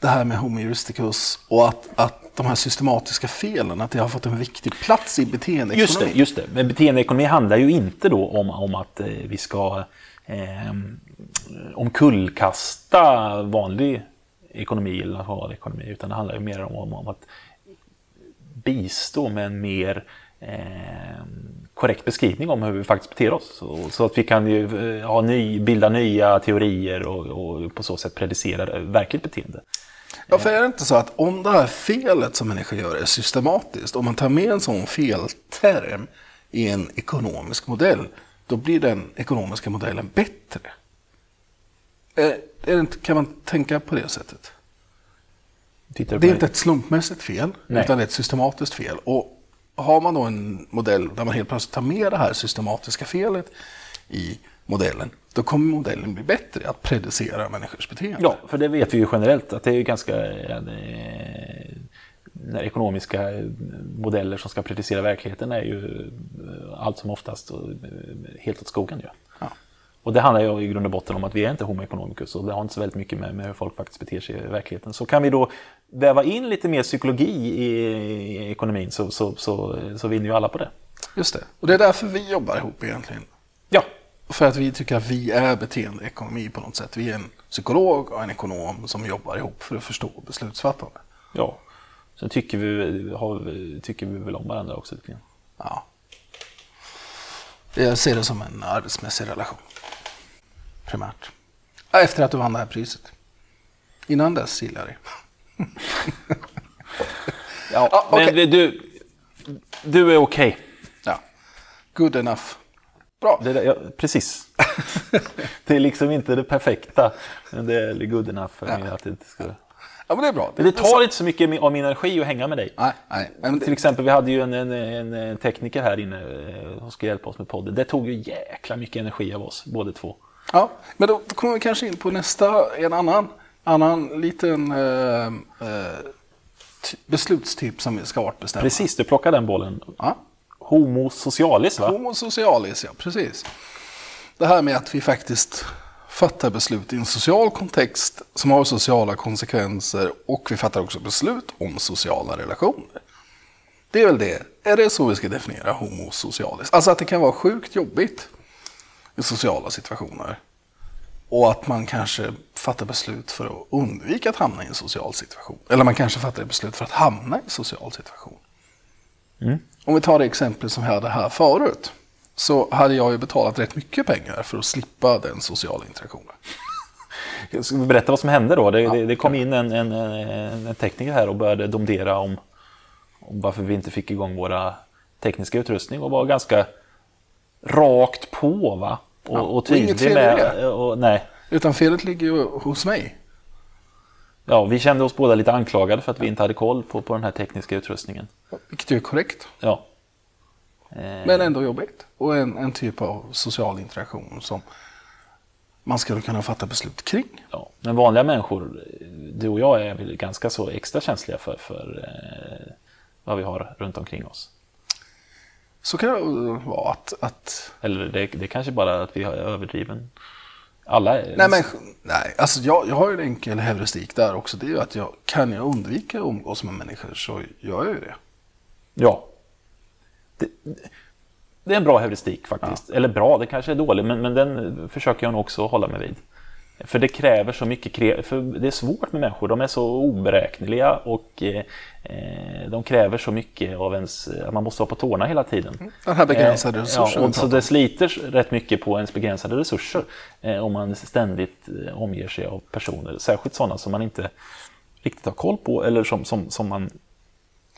det här med Homo juristicus och att, att de här systematiska felen, att det har fått en viktig plats i beteendeekonomin. Just det, just det. Men beteendeekonomi handlar ju inte då om, om att eh, vi ska eh, omkullkasta vanlig ekonomi eller nationell ekonomi, utan det handlar ju mer om, om att bistå med en mer eh, korrekt beskrivning om hur vi faktiskt beter oss. Så, så att vi kan ju eh, ha ny, bilda nya teorier och, och på så sätt predicera verkligt beteende. Ja, för är det inte så att om det här felet som människor gör är systematiskt, om man tar med en sån felterm i en ekonomisk modell, då blir den ekonomiska modellen bättre. Är, är det inte, kan man tänka på det sättet? Tittar Det är inte ett slumpmässigt fel, Nej. utan ett systematiskt fel. Och har man då en modell där man helt plötsligt tar med det här systematiska felet i modellen, då kommer modellen bli bättre att predicera människors beteende. Ja, för det vet vi ju generellt att det är ju ganska eh, när ekonomiska modeller som ska predicera verkligheten är ju eh, allt som oftast eh, helt åt skogen ju. Och det handlar ju i grund och botten om att vi är inte homo economicus och det har inte så väldigt mycket med, med hur folk faktiskt beter sig i verkligheten. Så kan vi då väva in lite mer psykologi i, i ekonomin så, så, så, så vinner ju alla på det. Just det. Och det är därför vi jobbar ihop egentligen. Ja, För att vi tycker att vi är beteendeekonomi på något sätt. Vi är en psykolog och en ekonom som jobbar ihop för att förstå beslutsfattande. ja. Sen tycker vi, har, tycker vi väl om varandra också. Ja. Jag ser det som en arbetsmässig relation. Primärt. Ja, Efter att du vann det här priset. Innan dess gillar jag dig. Ja, Ja, okej. men du, du är okej. Ja. Good enough. Bra. Det där, ja, precis. *laughs* det är liksom inte det perfekta, men det är good enough för mig att det inte ska... Ja, Ja, men det är bra. Men det tar inte så mycket av min energi att hänga med dig. Nej, nej. Men Till det, exempel, vi hade ju en, en, en, tekniker här inne eh, som ska hjälpa oss med podden. Det tog ju jäkla mycket energi av oss, båda två. Ja, men då, kommer vi kanske in på nästa, en annan, annan liten eh, eh, ty- beslutstyp som vi ska artbestämma. Precis, du plockade den bollen. Ja. Homo socialis, va? Homo socialis, ja precis. Det här med att vi faktiskt fattar beslut i en social kontext som har sociala konsekvenser och vi fattar också beslut om sociala relationer. Det är väl det. Är det så vi ska definiera homo socialis? Alltså att det kan vara sjukt jobbigt i sociala situationer. Och att man kanske fattar beslut för att undvika att hamna i en social situation. Eller man kanske fattar beslut för att hamna i en social situation. Om vi tar det exempel som vi hade här förut. Så hade jag ju betalat rätt mycket pengar för att slippa den sociala interaktionen. *laughs* Ska vi berätta vad som hände då? Det, det, det kom in en, en, en, en tekniker här och började domdera om, om varför vi inte fick igång våra tekniska utrustning och var ganska rakt på va? Och, Ja, och och inget fel med... det. Och, nej. Utan felet ligger ju hos mig. Ja, vi kände oss båda lite anklagade för att vi inte hade koll på, på den här tekniska utrustningen. Vilket ju är korrekt. Ja. Men ändå jobbigt. Och en, en typ av social interaktion som man skulle kunna fatta beslut kring. Ja, men vanliga människor, du och jag, är väl ganska så extra känsliga för, för eh, vad vi har runt omkring oss. Så kan det vara att... att Eller det, det är kanske bara att vi har överdriven... Alla är... nej, men, nej, alltså jag, jag har ju en enkel heuristik där också. Det är ju att jag, kan jag undvika att umgås med människor så gör jag ju det. Ja. Det, det är en bra heuristik faktiskt. Eller bra, det kanske är dålig, men, men den försöker jag nog också hålla mig vid. För det kräver så mycket, för det är svårt med människor, de är så oberäkneliga och eh, eh, de kräver så mycket av ens, att man måste vara på tårna hela tiden. Den här begränsade Eh, resursen Ja, så det sliter rätt mycket på ens begränsade resurser eh, om man ständigt omger sig av personer, särskilt sådana som man inte riktigt har koll på eller som, som, som man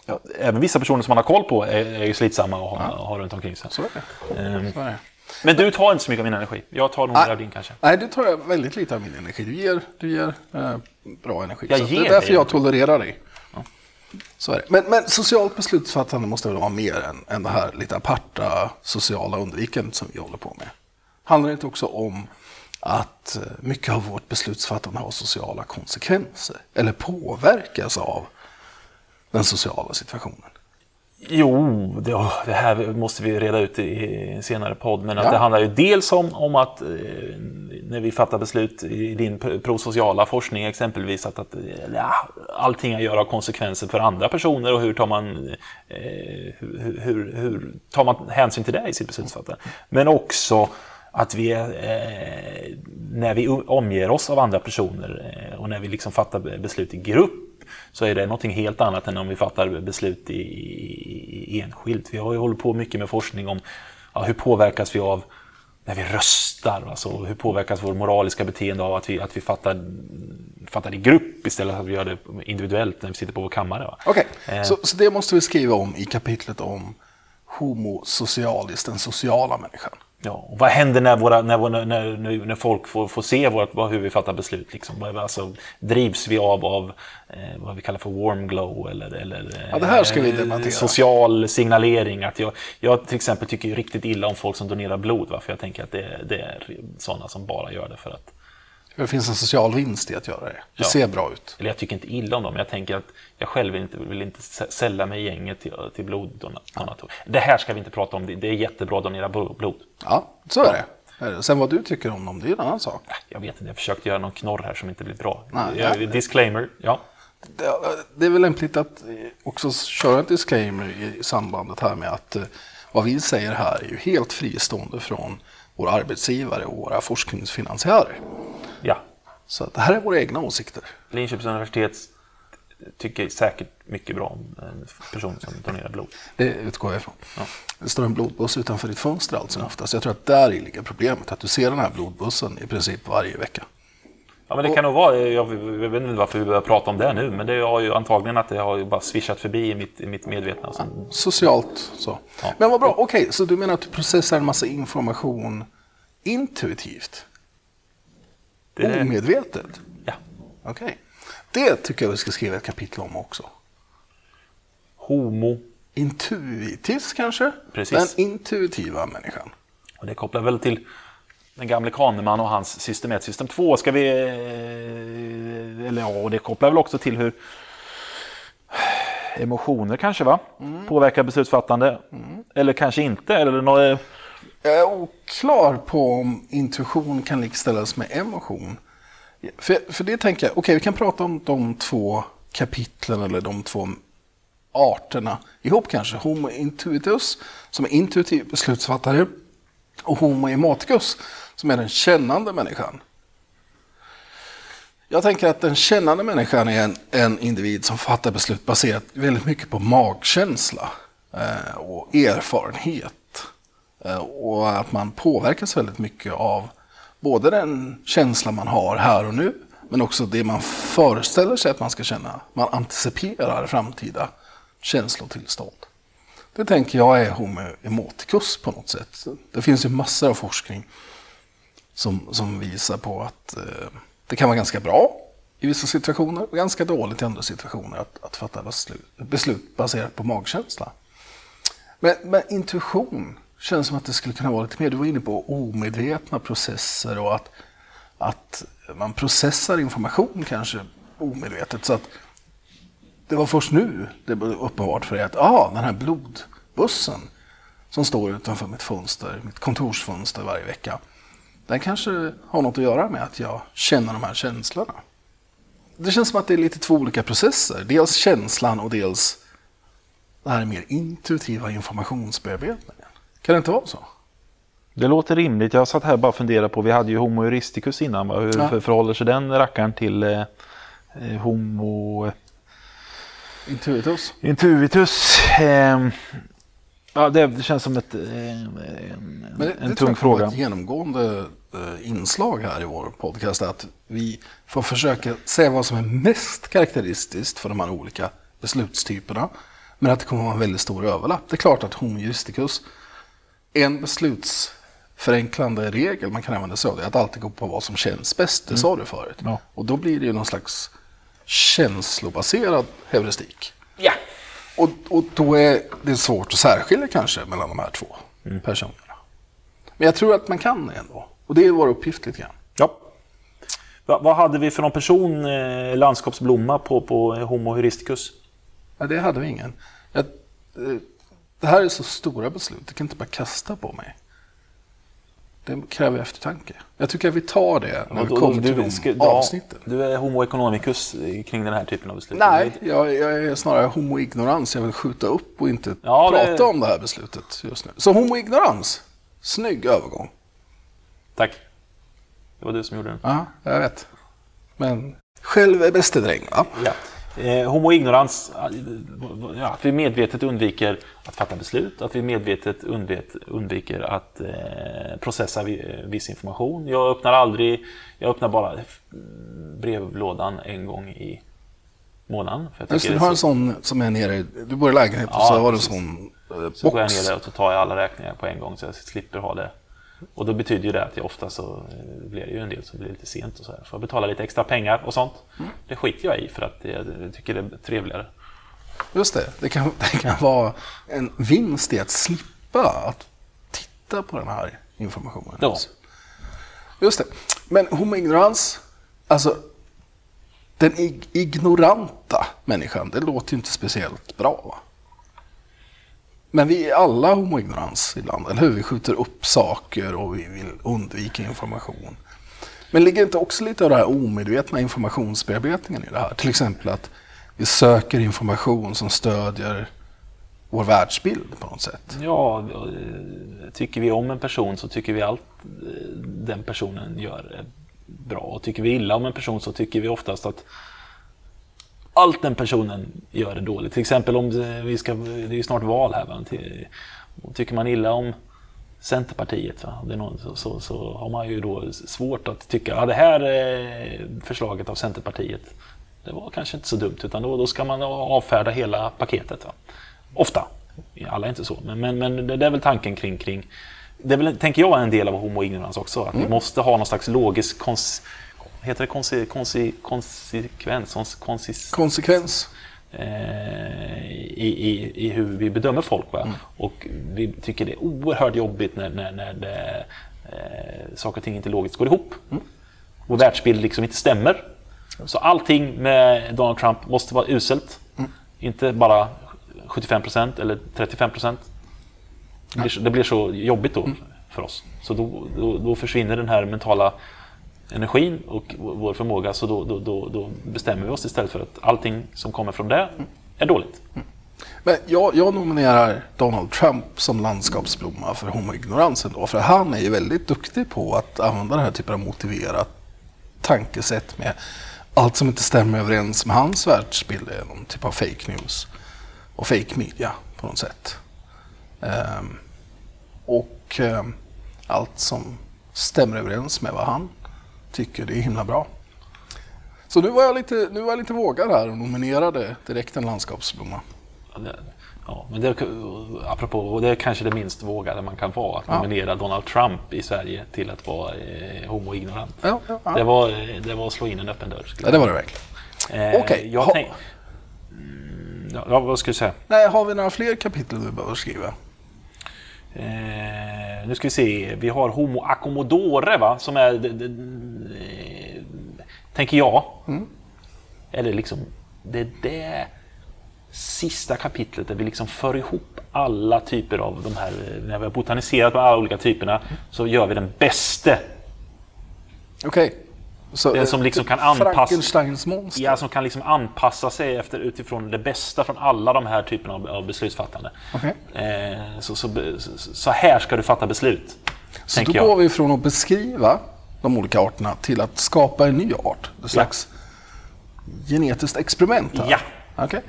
Ja, även vissa personer som man har koll på är, är ju slitsamma att ha, ha runt omkring sig. Så är det. Ehm, Så är det. Men du tar inte så mycket av min energi. Jag tar nog mer av din kanske. Nej, du tar väldigt lite av min energi. Du ger, du ger eh, bra energi. Jag så ger det är därför dig jag tolererar dig. Så är det. Men, men socialt beslutsfattande måste väl vara mer än, än det här lite aparta sociala undvikandet som vi håller på med. Handlar det inte också om att eh, mycket av vårt beslutsfattande har sociala konsekvenser? Eller påverkas av den sociala situationen? Jo, det, det här måste vi reda ut i en senare podd. Men att Ja. det handlar ju dels om, om att eh, när vi fattar beslut i din pr- prosociala forskning exempelvis att, att ja, allting jag gör har konsekvenser för andra personer och hur tar man, eh, hur, hur- hur, tar man hänsyn till det i sitt beslutsfattande. Men också att vi, eh, när vi omger oss av andra personer eh, och när vi liksom fattar beslut i grupp så är det någonting helt annat än om vi fattar beslut i, i, enskilt. Vi har ju hållit på mycket med forskning om ja, hur påverkas vi av när vi röstar, alltså hur påverkas vår moraliska beteende av att vi, att vi fattar, fattar i grupp istället för att vi gör det individuellt när vi sitter på vår kammare. Okej, Eh. så, så det måste vi skriva om i kapitlet om Homo socialis, den sociala människan. Ja, och vad händer när, våra, när, när, när, folk får, får se vårt, hur vi fattar beslut? Liksom? Alltså, drivs vi av, av eh, vad vi kallar för warm glow? Eller, eller, eh, Ja, det här ska vi debattera. Social signalering. Att jag, jag till exempel tycker riktigt illa om folk som donerar blod. Va? För jag tänker att det, det är sådana som bara gör det för att... Det finns en social vinst i att göra det. Det Ja. ser bra ut. Eller jag tycker inte illa om dem, jag tänker att jag själv inte, vill inte sä- sälla mig gänget till, till bloddonatorer. Det här ska vi inte prata om, det, är jättebra att donera bl- blod. Ja, så är det. Sen vad du tycker om dem, det är en annan sak. Jag vet inte, jag försökte göra någon knorr här som inte blir bra. Nej, nej. Disclaimer, ja. Det, det är väl lämpligt att eh, också köra en disclaimer i sambandet här med att eh, vad vi säger här är ju helt fristående från våra arbetsgivare och våra forskningsfinansiärer. Ja. Så det här är våra egna åsikter. Linköpings universitet tycker säkert mycket bra om en person som donerar blod. Det utgår jag ifrån. Ja. Det står en blodbuss utanför ditt fönster allt som oftast. Jag tror att där ligger problemet, att du ser den här blodbussen i princip varje vecka. Ja, men det kan nog vara, jag, vet inte varför vi börjar prata om det nu, men det har ju antagligen att det har ju bara swishat förbi i mitt, i mitt medvetna. Så, Socialt så. Ja. Men vad bra, okej, så du menar att du processar en massa information intuitivt? Det, Omedvetet? ja. Okej. Det tycker jag vi ska skriva ett kapitel om också. Homo. Intuitis kanske? Precis. Den intuitiva människan. Och det kopplar väl till den gamle Kahneman och hans system 1, system 2. Ska vi... eh, Eller ja, och det kopplar väl också till hur *sighs* emotioner kanske va? Påverkar beslutsfattande. Eller kanske inte. Eller något, jag är oklar på om intuition kan likställas med emotion. För, för det tänker jag, okej vi kan prata om de två kapitlen eller de två arterna ihop kanske. Homo intuitus som är intuitiv beslutsfattare och Homo emoticus som är den kännande människan. Jag tänker att den kännande människan är en, en individ som fattar beslut baserat väldigt mycket på magkänsla eh, och erfarenhet. Eh, och att man påverkas väldigt mycket av både den känsla man har här och nu, men också det man föreställer sig att man ska känna. Man anticiperar framtida känslotillstånd. Det tänker jag är homo emoticus på något sätt. Det finns ju massor av forskning som, som visar på att eh, det kan vara ganska bra i vissa situationer och ganska dåligt i andra situationer att, att fatta beslut, beslut baserat på magkänsla. Men, men intuition känns som att det skulle kunna vara lite mer, du var inne på omedvetna processer och att, att man processar information kanske omedvetet. Så att det var först nu det blev uppenbart för dig att ah, den här blodbussen som står utanför mitt fönster, mitt kontorsfönster varje vecka. Den kanske har något att göra med att jag känner de här känslorna. Det känns som att det är lite två olika processer. Dels känslan och dels det här mer intuitiva informationsbearbetningen. Kan det inte vara så? Det låter rimligt. Jag satt här och bara funderade på, vi hade ju Homo heuristicus innan. Va? Hur Ja. förhåller sig den rackaren till eh, eh, Homo Intuitus? intuitus? Eh, ja, det, det känns som ett, eh, en, Men det, en det tung jag fråga. vara ett genomgående eh, inslag här i vår podcast. Att vi får försöka se vad som är mest karaktäristiskt för de här olika beslutstyperna. Men att det kommer att vara en väldigt stor överlapp. Det är klart att Homo juristicus, en beslutsförenklande regel man kan använda sig av det är att alltid gå på vad som känns bäst. Det sa du förut. Ja. Och då blir det ju någon slags känslobaserad heuristik. Ja. Och, och då är det svårt att särskilja kanske mellan de här två personerna. Men jag tror att man kan det ändå. Och det är vår uppgift lite grann. ja. Va, vad hade vi för någon person, eh, landskapsblomma, på, på Homo heuristicus? Ja, det hade vi ingen. Jag, eh, det här är så stora beslut, det kan inte bara kasta på mig. Det kräver eftertanke. Jag tycker att vi tar det när vi kommer till de ska- avsnitten. Du är Homo economicus kring den här typen av beslut? Nej, jag, jag är snarare homo ignorans. Jag vill skjuta upp och inte Ja, det- prata om det här beslutet just nu. Så homo ignorans, snygg övergång. Tack. Det var du som gjorde den. Ja, jag vet. Men själv är bäste dräng, va? Ja. Eh, homo ignorans, ja, att vi medvetet undviker att fatta beslut, att vi medvetet undvet, undviker att eh, processa vi, viss information. Jag öppnar aldrig, jag öppnar bara brevlådan en gång i månaden. För jag Just du har är en så, sån som är nere, du bor i lägenhet och Ja, så har du en sån eh, så går jag box. ner där och så tar jag alla räkningar på en gång så jag slipper ha det. Och då betyder ju det att jag ofta så eh, blir det ju en del som blir lite sent och så här. Får jag betala lite extra pengar och sånt. Mm. Det skiter jag i för att jag, tycker det är trevligare. Just det, det kan, *laughs* det kan vara en vinst i att slippa att titta på den här informationen. Ja. Just det. Men homo ignorans, alltså den ig- ignoranta människan, det låter ju inte speciellt bra. Men vi är alla homoignorans ibland, eller hur? Vi skjuter upp saker och vi vill undvika information. Men ligger inte också lite av den här omedvetna informationsbearbetningen i det här? Till exempel att vi söker information som stödjer vår världsbild på något sätt. Ja, tycker vi om en person så tycker vi allt eh, den personen gör är bra. Och tycker vi illa om en person så tycker vi oftast att allt den personen gör är dåligt. Till exempel om vi ska, det är ju snart val här. Va? Tycker man illa om Centerpartiet va? Det är någon, så, så, så har man ju då svårt att tycka att ja, det här eh, förslaget av Centerpartiet det var kanske inte så dumt utan då, då ska man avfärda hela paketet. Va? Ofta. Alla är inte så. Men, men, men det är väl tanken kring, kring det är väl, tänker jag, en del av homo ignorans också. Att vi måste ha någon slags logisk kons, heter det konsi, konsi, konsekvens? Kons- Konsis, Konsekvens. eh, i, i, i hur vi bedömer folk. Va? Och vi tycker det är oerhört jobbigt när, när, när det, eh, saker och ting inte logiskt går ihop. Vår världsbild liksom inte stämmer. Så allting med Donald Trump måste vara uselt. Inte bara 75% eller 35%. Det blir, så, det blir så jobbigt då för oss. Så då, då, då försvinner den här mentala energin och vår förmåga. Så då, då, då, då bestämmer vi oss istället för att allting som kommer från det är dåligt. Mm. Men jag, jag nominerar Donald Trump som landskapsblomma för homoignoransen då. För han är ju väldigt duktig på att använda den här typen av motiverat tankesätt med allt som inte stämmer överens med hans världsbild är någon typ av fake news och fake media på något sätt. Ehm, och ehm, allt som stämmer överens med vad han tycker, det är himla bra. Så nu var jag lite, nu var jag lite vågad här och nominerade direkt en landskapsblomma. Ja, det- Ja, men det, apropå, och det är kanske det minst vågade man kan vara, att Ja. nominera Donald Trump i Sverige till att vara eh, homoignorant. Ja, ja. Det, var, eh, det var att slå in en öppen dörr. Ja, det var det verkligen. Eh, Okej, tänk... Mm, ja, vad ska jag säga? Nej, har vi några fler kapitel vi behöver skriva? Eh, nu ska vi se. Vi har Homo accommodore, va? Som är... Det, det, eh, tänker jag. Eller liksom... Det är det sista kapitlet där vi liksom för ihop alla typer av de här... När vi har botaniserat med alla olika typerna så gör vi den bäste. Okej. Så, Den som liksom kan anpassa- Frankensteins monster. Ja, som kan liksom anpassa sig efter, utifrån det bästa från alla de här typerna av, av beslutsfattande. Okej. Eh, så, så, så, här ska du fatta beslut. Så då jag. går vi från att beskriva de olika arterna till att skapa en ny art. Ett slags genetiskt experiment. Här. Ja. Okej.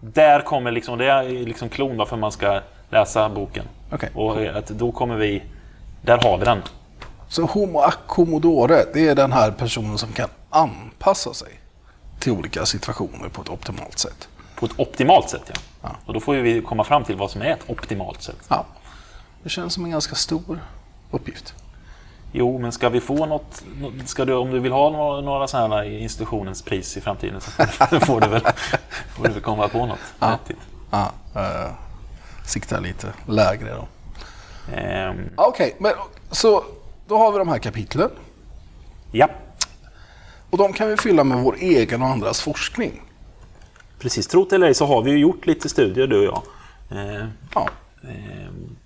Där kommer liksom, det är liksom klon varför man ska läsa boken. Okej. Och att då kommer vi, där har vi den. Så Homo accommodore, det är den här personen som kan anpassa sig till olika situationer på ett optimalt sätt. På ett optimalt sätt ja. Ja. Och då får vi komma fram till vad som är ett optimalt sätt. Ja. Det känns som en ganska stor uppgift. Jo, men ska vi få något, nå- ska du, om du vill ha några, några sådana här institutionens pris i framtiden så *laughs* får, du, väl, får du väl komma på något vettigt. Ja, eh, sikta lite lägre då. Ehm, Okej, men så då har vi de här kapitlen. ja, Och de kan vi fylla med vår egen och andras forskning. precis. Tro det eller ej så har vi ju gjort lite studier du och jag. Ehm, Ja. Ehm,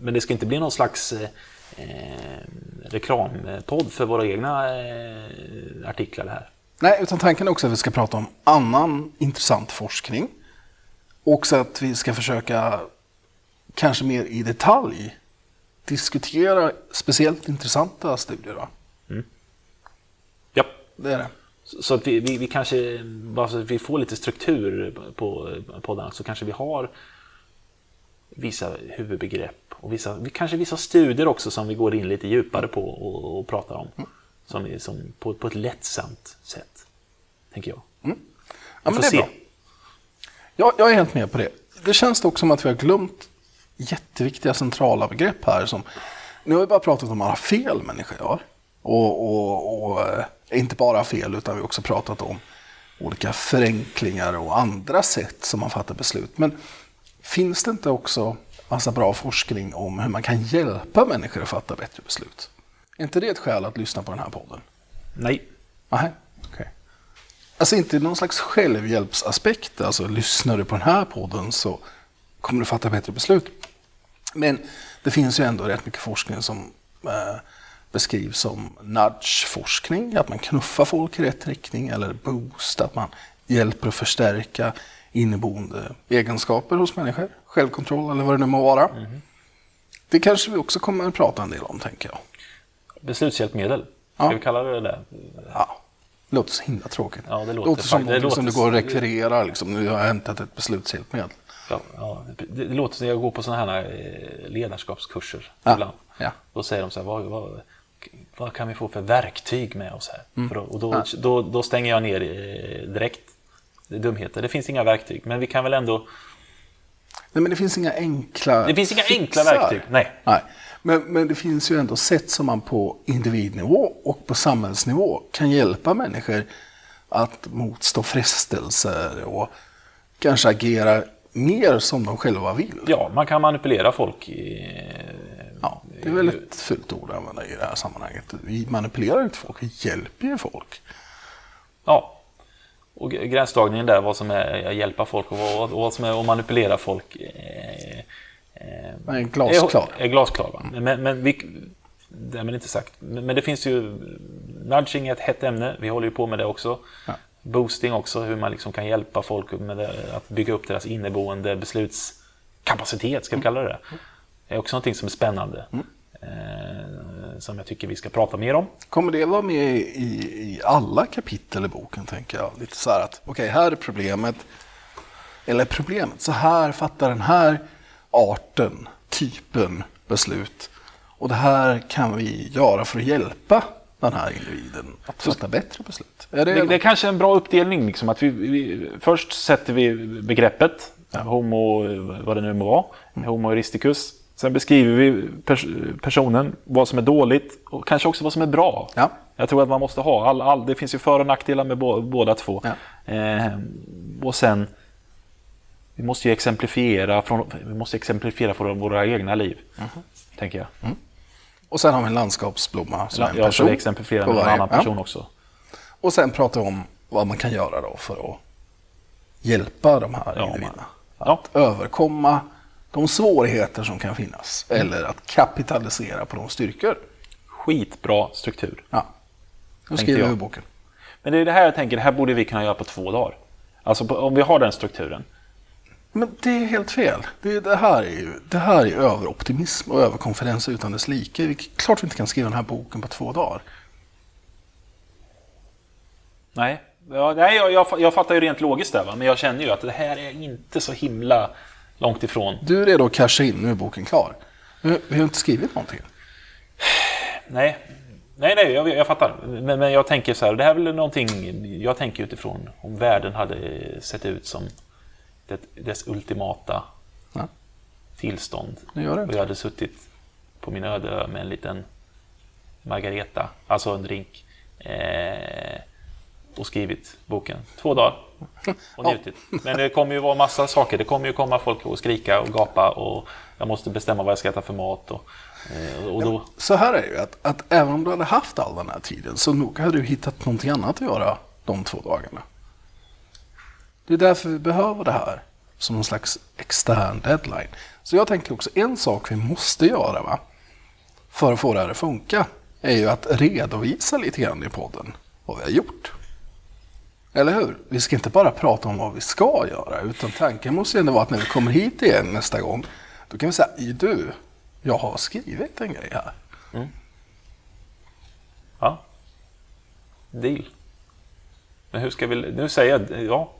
Men det ska inte bli någon slags eh, eh, reklampodd för våra egna eh, artiklar här. Nej, utan tanken är också att vi ska prata om annan intressant forskning. Och också att vi ska försöka, kanske mer i detalj, diskutera speciellt intressanta studier. Va? Ja. Det är det. Så- att vi, vi, vi kanske, bara så att vi får lite struktur på poddarna, så kanske vi har vissa huvudbegrepp och vissa, vi kanske vissa studier också som vi går in lite djupare på och, och pratar om. Som, är- som på, på ett lättsamt sätt, tänker jag. Ja, Vi men får det är se. bra. Jag, jag är helt med på det. Det känns dock som att vi har glömt jätteviktiga centrala begrepp här. Som, nu har vi bara pratat om alla fel människor gör. Och, och, och eh, inte bara fel, utan vi har också pratat om olika förenklingar och andra sätt som man fattar beslut. Men finns det inte också massa bra forskning om hur man kan hjälpa människor att fatta bättre beslut? Är inte det ett skäl att lyssna på den här podden? Nej, Nej, okej. Alltså inte någon slags självhjälpsaspekt. Alltså lyssnar du på den här podden så kommer du fatta bättre beslut. Men det finns ju ändå rätt mycket forskning som eh, beskrivs som nudge-forskning. Att man knuffar folk i rätt riktning. Eller boost, att man hjälper att förstärka inneboende egenskaper hos människor. Självkontroll eller vad det nu må vara. Det kanske vi också kommer att prata en del om, tänker jag. beslutshjälpmedel. Ska Ja. vi kalla det det? Ja, det låter så himla tråkigt. Ja, det det låter låter som det något som låter- du går och rekvirerar. Liksom. Nu har jag hämtat ett beslutshjälpmedel. Ja, ja, det, det låter som jag går på sådana här eh, ledarskapskurser Ja, ibland. ja. Då säger de så här, vad, vad, vad kan vi få för verktyg med oss här? Mm. Då, och då, då, då stänger jag ner eh, direkt. Det dumheter. Det finns inga verktyg, men vi kan väl ändå... Nej, men det finns inga enkla Det finns inga enkla fixar. verktyg, nej. nej. Men, men det finns ju ändå sätt som man på individnivå och på samhällsnivå kan hjälpa människor att motstå frestelser och kanske agera mer som de själva vill. Ja, man kan manipulera folk. I, Ja, det är väl ett fult ord att använda i det här sammanhanget. Vi manipulerar inte folk, vi hjälper ju folk. ja. Och gränsdragningen där, vad som är att hjälpa folk och vad, vad som är att manipulera folk. Eh, eh, Men glasklar. Är, är glasklar. Va? Men, men vi, därmed inte sagt. Men, men det finns ju, nudging är ett hett ämne. Vi håller ju på med det också. Ja. Boosting också, hur man liksom kan hjälpa folk med det, att bygga upp deras inneboende beslutskapacitet, ska vi kalla det det. är också någonting som är spännande. Eh, som jag tycker vi ska prata mer om. Kommer det vara med i, i alla kapitel i boken, tänker jag? Lite så här att, okej, här är problemet. Eller problemet, så här fattar den här arten, typen beslut. Och det här kan vi göra för att hjälpa den här individen att fatta bättre beslut. Är det, Det, det är kanske en bra uppdelning. Liksom, att vi, vi, först sätter vi begreppet, homo, vad det nu må vara, homo eristicus. Sen beskriver vi pers personen, vad som är dåligt och kanske också vad som är bra. Ja. Jag tror att man måste ha, all, all, det finns ju för och nackdelar med bå, båda två. Ja. Eh, och sen, vi måste ju exemplifiera från, vi måste exemplifiera från våra egna liv. Tänker jag. Och sen har vi en landskapsblomma som är en Jag person. skulle exemplifiera på med en annan ja. person också. Och sen pratar vi om vad man kan göra då för att hjälpa de här Ja, individerna. man- Att överkomma de svårigheter som kan finnas. Mm. Eller att kapitalisera på de styrkor. Skitbra struktur. Ja. Nu skriver jag. vi boken. Men det är det här jag tänker, det här borde vi kunna göra på två dagar. Alltså på, om vi har den strukturen. Men det är helt fel. Det, det, här är ju, det här är överoptimism och överkonfidens utan dess like. Vi, klart vi inte kan skriva den här boken på två dagar. Nej, ja, nej jag, jag, jag fattar ju rent logiskt där, va? men jag känner ju att det här är inte så himla långt ifrån. Du är redo att casha in, nu är boken klar. Vi har inte skrivit någonting. Nej, nej, nej jag, jag fattar. Men, men jag tänker så här, det här är väl någonting, jag tänker utifrån om världen hade sett ut som det, dess ultimata Ja. tillstånd. Och jag hade suttit på min öde ö med en liten Margareta, alltså en drink. Eh, och skrivit boken. Två dagar. Och njutit. Men det kommer ju vara massa saker. Det kommer ju komma folk och skrika och gapa och jag måste bestämma vad jag ska äta för mat. Och, eh, och då, Så här är det ju, att, att även om du hade haft all den här tiden så nog hade du hittat någonting annat att göra de två dagarna. Det är därför vi behöver det här som någon slags extern deadline. Så jag tänker också, en sak vi måste göra va, för att få det här att funka är ju att redovisa lite grann i podden vad vi har gjort. Eller hur? Vi ska inte bara prata om vad vi ska göra, utan tanken måste ju ändå vara att när vi kommer hit igen nästa gång, då kan vi säga, du, jag har skrivit en grej här. Mm. ja. Deal. Men hur ska vi... Nu säger jag... Ja.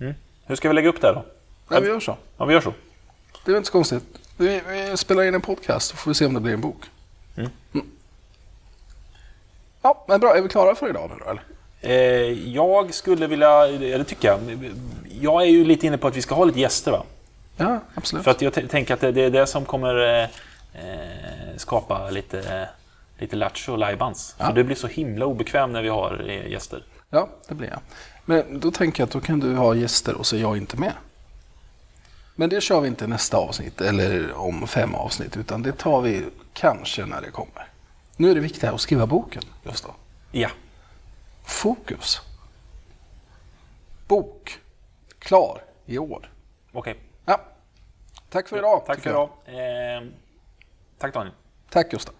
Mm. Hur ska vi lägga upp det här då? Ja, vi gör så. Ja, vi gör så. Det är inte så konstigt. Vi, vi spelar in en podcast så får vi se om det blir en bok. Mm. Mm. Ja, men bra. Är vi klara för idag nu då, eller? Eh, jag skulle vilja... Eller tycker jag. Jag är ju lite inne på att vi ska ha lite gäster va? Ja, absolut. För att jag tänker att det, det är det som kommer eh, eh, skapa lite, eh, lite lattjo och lajbans. Ja. För du blir så himla obekväm när vi har eh, gäster. Ja, det blir jag. Men då tänker jag att då kan du ha gäster och så är jag inte med. Men det kör vi inte nästa avsnitt eller om fem avsnitt, utan det tar vi kanske när det kommer. Nu är det viktigt att skriva boken, just då. Ja. Fokus. Bok. Klar i år. Okej. Ja. Tack för idag. Tack för idag. Eh, tack Daniel. Tack Gustav.